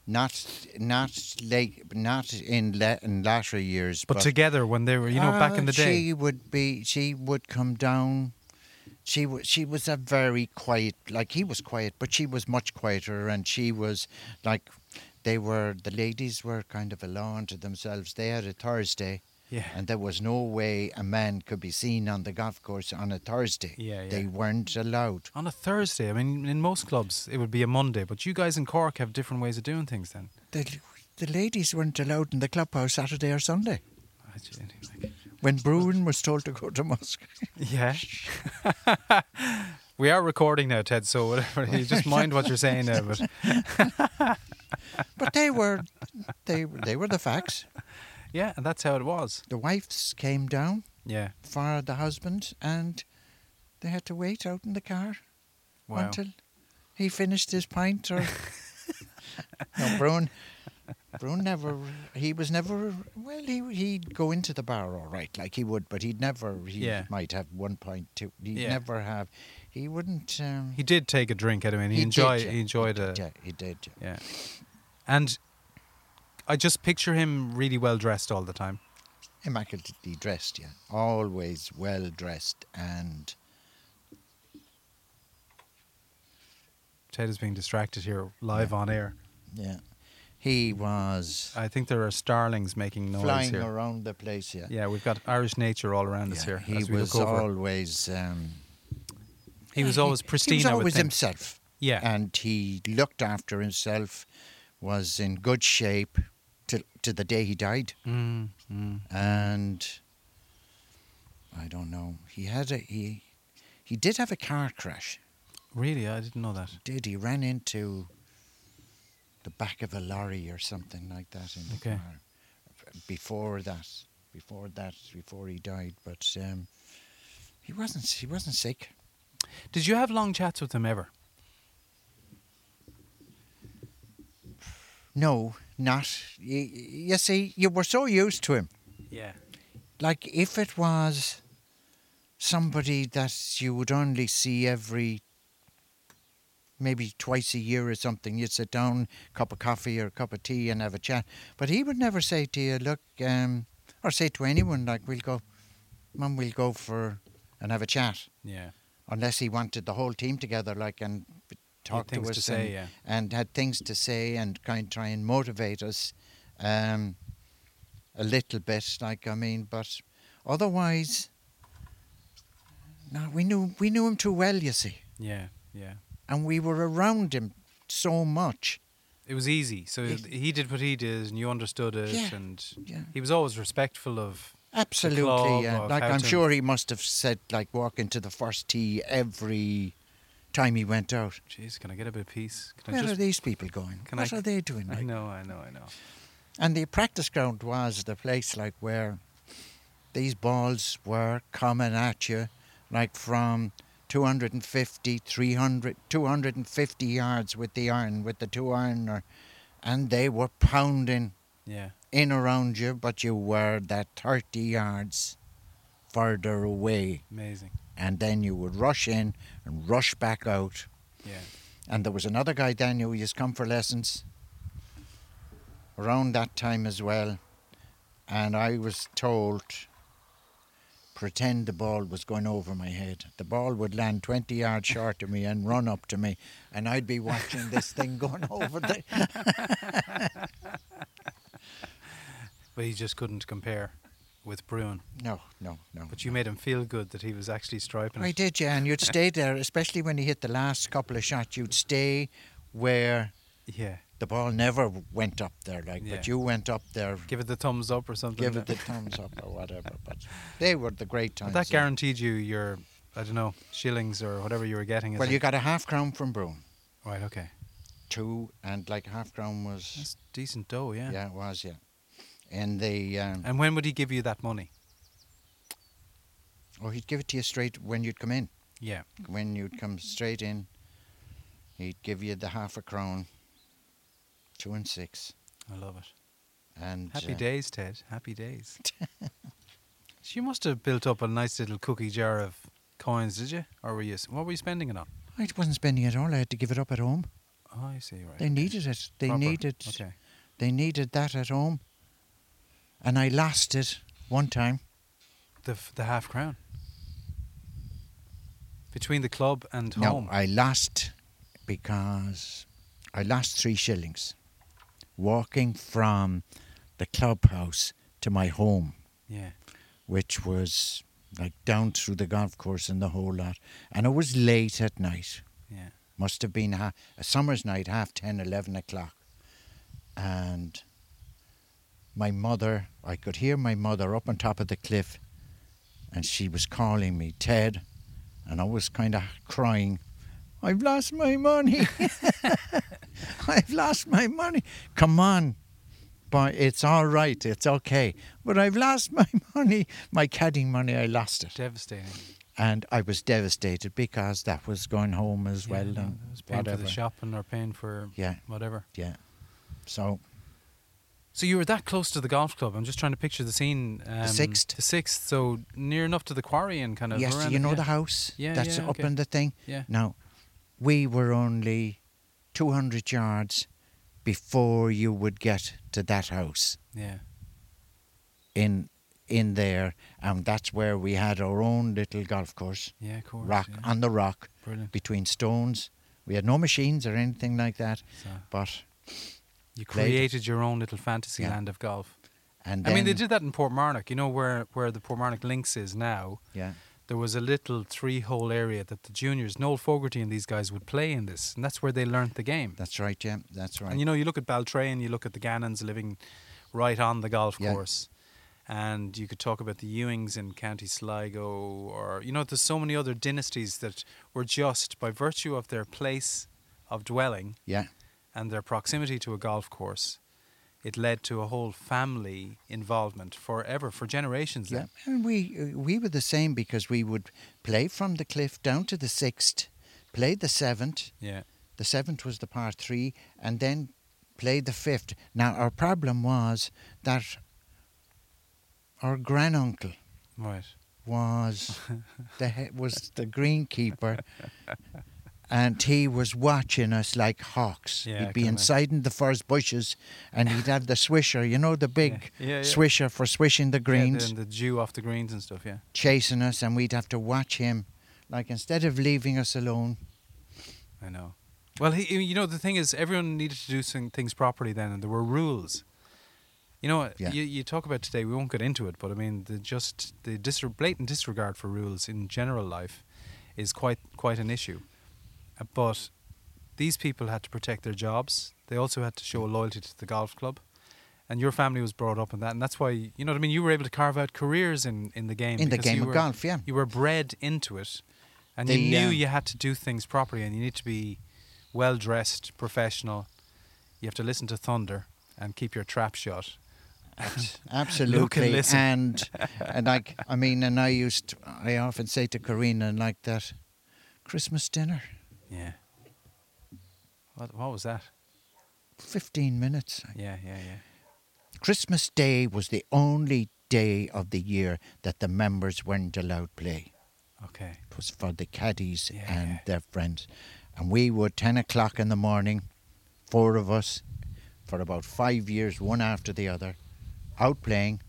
Not, not like, not in, la- in latter years, but, together when they were, you know, back in the Uh, day. She would be. She would come down. She was. She was a very quiet. Like he was quiet, but she was much quieter, and she was like. They were the ladies were kind of alone to themselves. They had a Thursday, yeah, and there was no way a man could be seen on the golf course on a Thursday. Yeah, yeah. They weren't allowed. on a Thursday. I mean, in most clubs it would be a Monday, but you guys in Cork have different ways of doing things. Then, The, the ladies weren't allowed in the clubhouse Saturday or Sunday. Like- When Bruen was told to go to Musk. Yeah. we are recording now, Ted. So whatever, you just mind what you're saying now. But But they were, they they were the facts. yeah, and that's how it was. The wives came down Yeah. for the husband, and they had to wait out in the car Wow. until he finished his pint. Or no, Bruen, Bruen never. He was never. Well, he he'd go into the bar all right, like he would, but he'd never. He Yeah. might have one pint, two. He'd Yeah. never have. He wouldn't. Um, He did take a drink anyway, and he, He enjoyed. did, yeah. He enjoyed it. yeah, he did. yeah. Yeah. And I just picture him really well dressed all the time. Immaculately dressed, yeah. Always well dressed and Ted is being distracted here live on air. yeah. He was I think there are starlings making noise flying here. around the place, yeah. Yeah, we've got Irish nature all around us here. He was always um, he was always pristine. He was always himself. Yeah. And he looked after himself, was in good shape to to the day he died. Mm, mm. And I don't know. He had a he he did have a car crash. Really, I didn't know that. Did he ran into the back of a lorry or something like that in the Okay. car before that before that before he died but um, he wasn't he wasn't sick Did you have long chats with him ever? no not you, you see you were so used to him Yeah. like if it was somebody that you would only see every maybe twice a year or something you'd sit down cup of coffee or a cup of tea and have a chat but he would never say to you look um, or say to anyone like we'll go mum we'll go for and have a chat Yeah. Unless he wanted the whole team together like and b- talk to us to say, and, yeah. and had things to say and kind of try and motivate us um, a little bit like I mean but otherwise no we knew we knew him too well you see Yeah. Yeah. and we were around him so much It was easy. So It- he did what he did, and you understood it, Yeah, and yeah. he was always respectful of. Absolutely yeah. like I'm to- sure he must have said like walk into the first tee every time he went out Jeez, can I get a bit of peace? Can where I are these people going can what I- are they doing I know, I know, I know. And the practice ground was the place like where these balls were coming at you like from 250, 300, 250 yards with the iron, with the two ironer, and they were pounding Yeah. In around you, but you were that 30 yards further away. Amazing. And then you would rush in and rush back out. Yeah. And there was another guy then who used to come for lessons around that time as well, and I was told pretend the ball was going over my head. The ball would land 20 yards short of me and run up to me, and I'd be watching this thing going over the. But he just couldn't compare with Bruen. No, no, no. But you made him feel good that he was actually striping I it. did, yeah, and you'd stay there, especially when he hit the last couple of shots. You'd stay where Yeah. the ball never went up there, like, Yeah. but you went up there, Give it the thumbs up or something. give it the thumbs up or whatever. But they were the great But times. that guaranteed you your, I don't know, shillings or whatever you were getting. Well, you got a half crown from Bruen, Right, okay. two, and like half crown was, That's decent dough, yeah. yeah, it was, yeah. And the um, And when would he give you that money? oh, he'd give it to you straight when you'd come in. Yeah. When you'd come straight in, he'd give you the half a crown, two and six, I love it. and Happy uh, days, Ted. Happy days. so you must have built up a nice little cookie jar of coins, did you? Or were you? What were you spending it on? I wasn't spending it all. I had to give it up at home. Oh, I see. Right. They okay. needed it. They Proper. needed. Okay. They needed that at home. And I lost it one time. The f- the half crown between the club and No, home. I lost because I lost three shillings walking from the clubhouse to my home, yeah. which was like down through the golf course and the whole lot. And it was late at night. Yeah. Must have been ha- a summer's night, half 10, 11 o'clock. And my mother, I could hear my mother up on top of the cliff, and she was calling me, Ted. And I was kind of crying, I've lost my money. I've lost my money. Come on. But it's all right. It's okay. But I've lost my money. My caddying money, I lost it. Devastating. And I was devastated because that was going home as Yeah, well. and it was paying whatever. for the shopping or paying for Yeah, whatever. yeah. So So you were that close to the golf club. I'm just trying to picture the scene. Um, sixth. The sixth. So near enough to the quarry and kind of. yes, you know yeah. the house Yeah, that's yeah, up okay. in the thing. Yeah. Now, we were only two hundred yards before you would get to that house Yeah. in in there, and that's where we had our own little golf course, Yeah. Of course. rock yeah. on the rock Brilliant. between stones. We had no machines or anything like that, So but you created your own little fantasy Yeah. land of golf. and I mean, they did that in Portmarnock. You know where where the Portmarnock Links is now. Yeah, There was a little three-hole area that the juniors, Noel Fogarty and these guys, would play in this, and that's where they learnt the game. that's right. Yeah, that's right. And you know, you look at Baltray, you look at the Gannons living right on the golf Yeah. course. And you could talk about the Ewings in County Sligo, or, you know, there's so many other dynasties that were just, by virtue of their place of dwelling yeah, and their proximity to a golf course, it led to a whole family involvement forever, for generations Yeah, then. and we uh, we were the same because we would play from the cliff down to the sixth, play the seventh. Yeah. The seventh was the par three, and then play the fifth. Now our problem was that our granduncle Right. was the he- was the greenkeeper, and he was watching us like hawks. Yeah, he'd be inside in the furze bushes, and he'd have the swisher, you know, the big Yeah, yeah. swisher for swishing the greens. Yeah, the, the dew off the greens and stuff, yeah. chasing us, and we'd have to watch him. Like instead of leaving us alone, I know. Well, he, you know, the thing is, everyone needed to do some things properly then, and there were rules. You know, Yeah. you, you talk about today. We won't get into it, but I mean, the just the blatant disregard for rules in general life is quite quite an issue. Uh, But these people had to protect their jobs. They also had to show loyalty to the golf club, and your family was brought up in that, and that's why you know what I mean. You were able to carve out careers in in the game. in the game of were, golf, yeah. you were bred into it, and The, you knew uh, you had to do things properly, and you need to be well dressed, professional. You have to listen to thunder and keep your trap shut. Absolutely, listen. and and like I mean, and I used, to, I often say to Karina like that, Christmas dinner, yeah. What what was that? fifteen minutes. Yeah, yeah, yeah. Christmas Day was the only day of the year that the members weren't allowed play. Okay. It was for the caddies Yeah, and their friends, and we were ten o'clock in the morning, four of us, for about five years, one after the other, out playing,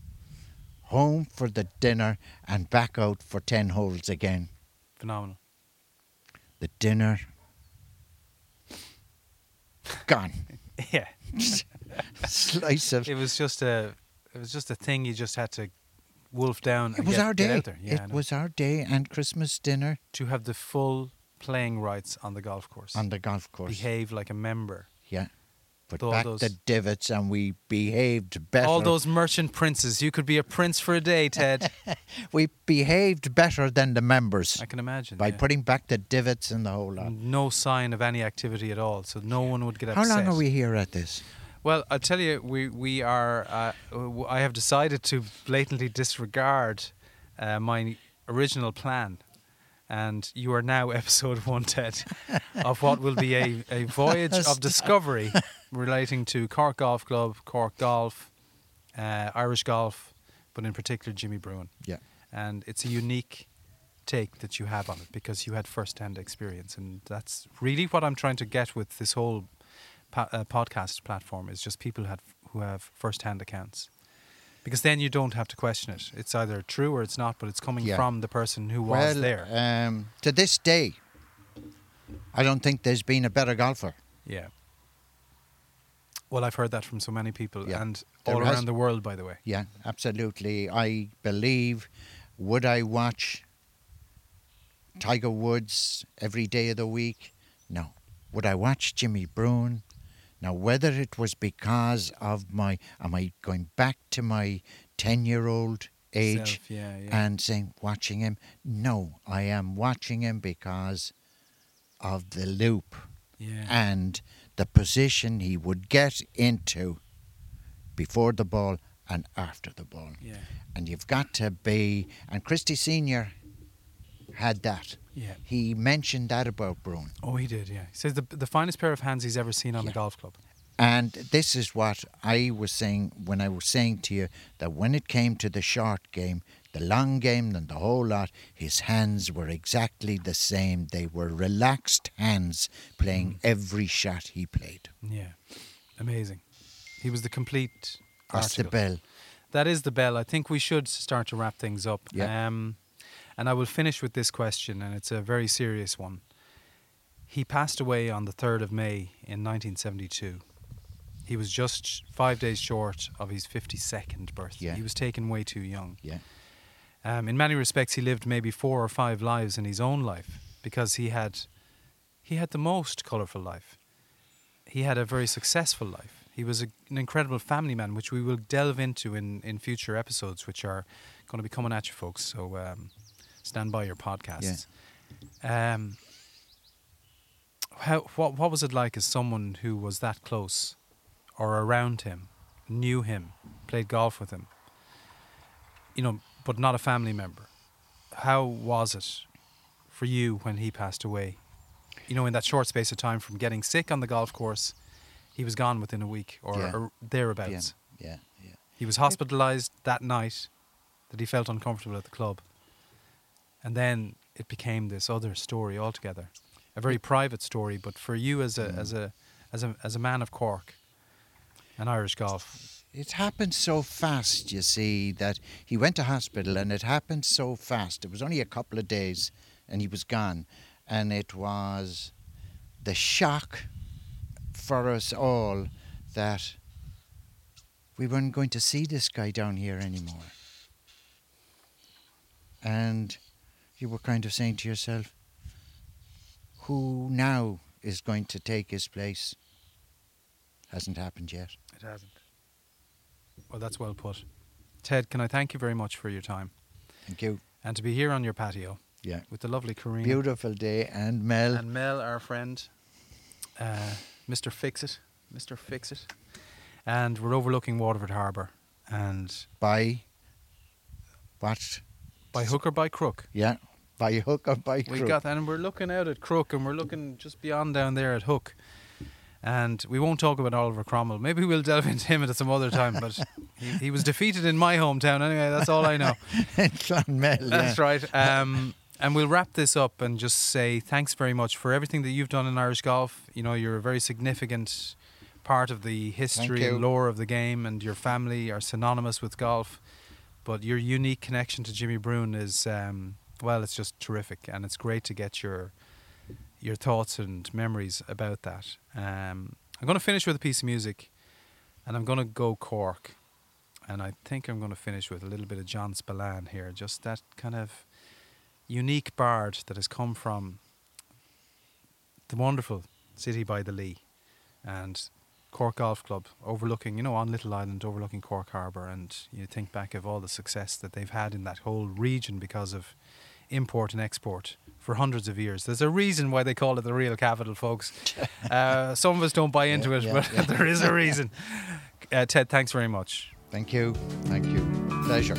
home for the dinner, and back out for 10 holes again. Phenomenal. The dinner, gone. yeah. Slice of. It was just a it was just a thing you just had to wolf down It and was get, our day. out there. Yeah, it was our day and Christmas dinner to have the full playing rights on the golf course. on the golf course. Behave like a member. Yeah. Put All back those- the divots and we behaved better. All those merchant princes. You could be a prince for a day, Ted. We behaved better than the members I can imagine. by yeah. putting back the divots and the whole lot. no sign of any activity at all, so no one would get How upset. long are we here at this? Well, I'll tell you, we we are. Uh, w- I have decided to blatantly disregard uh, my original plan, and you are now episode one, Ted, of what will be a, a voyage of discovery relating to Cork Golf Club, Cork Golf, uh, Irish Golf, but in particular Jimmy Bruen. Yeah. And it's a unique take that you have on it because you had first-hand experience, and that's really what I'm trying to get with this whole po- uh, podcast platform is just people who have, who have first-hand accounts. Because then you don't have to question it. It's either true or it's not, but it's coming Yeah. from the person who was there. Um, to this day, I don't think there's been a better golfer. yeah. Well, I've heard that from so many people, Yeah. and There all has- around the world, by the way. Yeah, absolutely. I believe. Would I watch Tiger Woods every day of the week? No. Would I watch Jimmy Bruen? Now, whether it was because of my, am I going back to my 10 year old age Self, yeah, yeah. and saying, watching him? No, I am watching him because of the loop yeah. and the position he would get into before the ball and after the ball. yeah. And you've got to be, and Christy Senior had that. Yeah. He mentioned that about Bruen. Oh, he did. Yeah. He says the the finest pair of hands he's ever seen on the golf club. And this is what I was saying when I was saying to you that when it came to the short game, the long game, and the whole lot, his hands were exactly the same. They were relaxed hands playing every shot he played. Yeah. Amazing. He was the complete. That's the bell. That is the bell. I think we should start to wrap things up. Yeah. Um, and I will finish with this question, and it's a very serious one. He passed away on the 3rd of May in 1972. He was just five days short of his 52nd birthday. Yeah. He was taken way too young. Yeah. Um, in many respects, he lived maybe four or five lives in his own life because he had, he had the most colourful life. He had a very successful life. He was a, an incredible family man, which we will delve into in, in future episodes, which are going to be coming at you, folks. So um, stand by your podcasts. Um, how what what was it like as someone who was that close, or around him, knew him, played golf with him? You know, but not a family member. How was it for you when he passed away? You know, in that short space of time from getting sick on the golf course, he was gone within a week or, Yeah. or thereabouts. Yeah. Yeah. Yeah. He was hospitalized that night that he felt uncomfortable at the club. And then it became this other story altogether. A very private story, but for you as a as mm. a as a as a man of Cork and Irish golf. It happened so fast, you see, that he went to hospital and it happened so fast. It was only a couple of days and he was gone. And it was the shock for us all that we weren't going to see this guy down here anymore. And you were kind of saying to yourself, who now is going to take his place? Hasn't happened yet. It hasn't. Well, that's well put. Ted, can I thank you very much for your time Thank you. and to be here on your patio Yeah. with the lovely Karina Beautiful day, and Mel. and Mel, our friend, uh, Mr. Fixit, Mr. Fixit, and we're overlooking Waterford Harbour. And by what? by hook or by crook, Yeah, by hook or by we crook. got that, and we're looking out at Crook, and we're looking just beyond down there at Hook. And we won't talk about Oliver Cromwell. Maybe we'll delve into him at some other time. But he, he was defeated in my hometown anyway. That's all I know. Clonmel, That's yeah. right. Um, and we'll wrap this up and just say thanks very much for everything that you've done in Irish golf. You know, you're a very significant part of the history and lore of the game, and your family are synonymous with golf. But your unique connection to Jimmy Bruen is, um, well, it's just terrific, and it's great to get your your thoughts and memories about that. Um, I'm going to finish with a piece of music, and I'm going to go Cork, and I think I'm going to finish with a little bit of John Spillane here, just that kind of unique bard that has come from the wonderful city by the Lee, and Cork Golf Club, overlooking, you know, on Little Island, overlooking Cork Harbour, and you think back of all the success that they've had in that whole region because of import and export for hundreds of years. There's a reason why they call it the real capital, folks. Uh, some of us don't buy into Yeah, it, yeah, but yeah. there is a reason. Uh, Ted, thanks very much. Thank you. Thank you. Pleasure.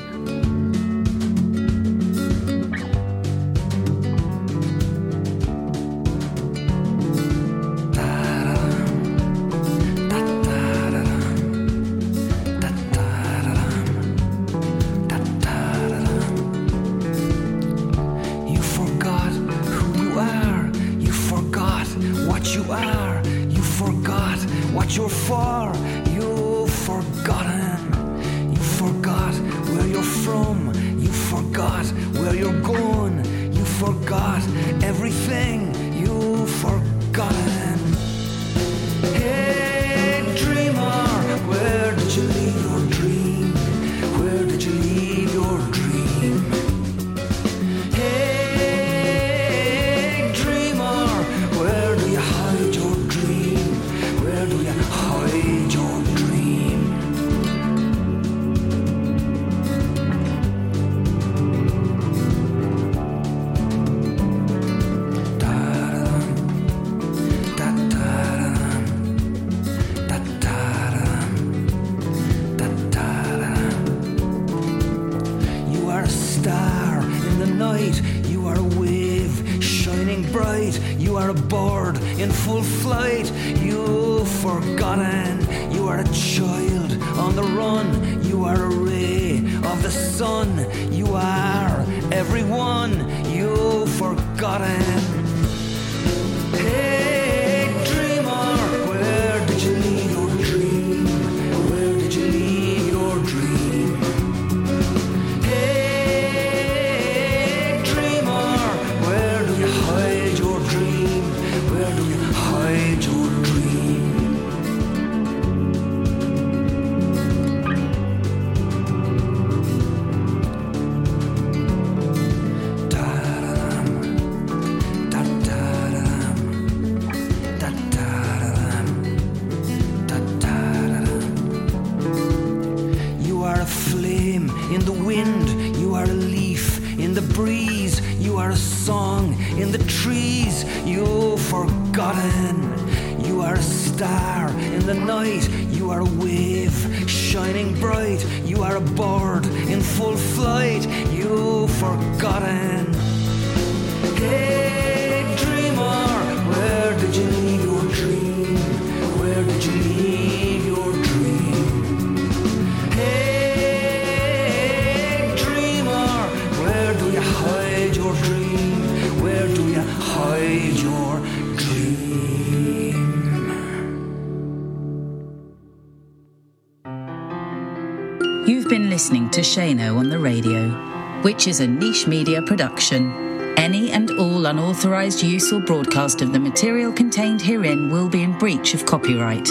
Which is a niche media production. Any and all unauthorized use or broadcast of the material contained herein will be in breach of copyright.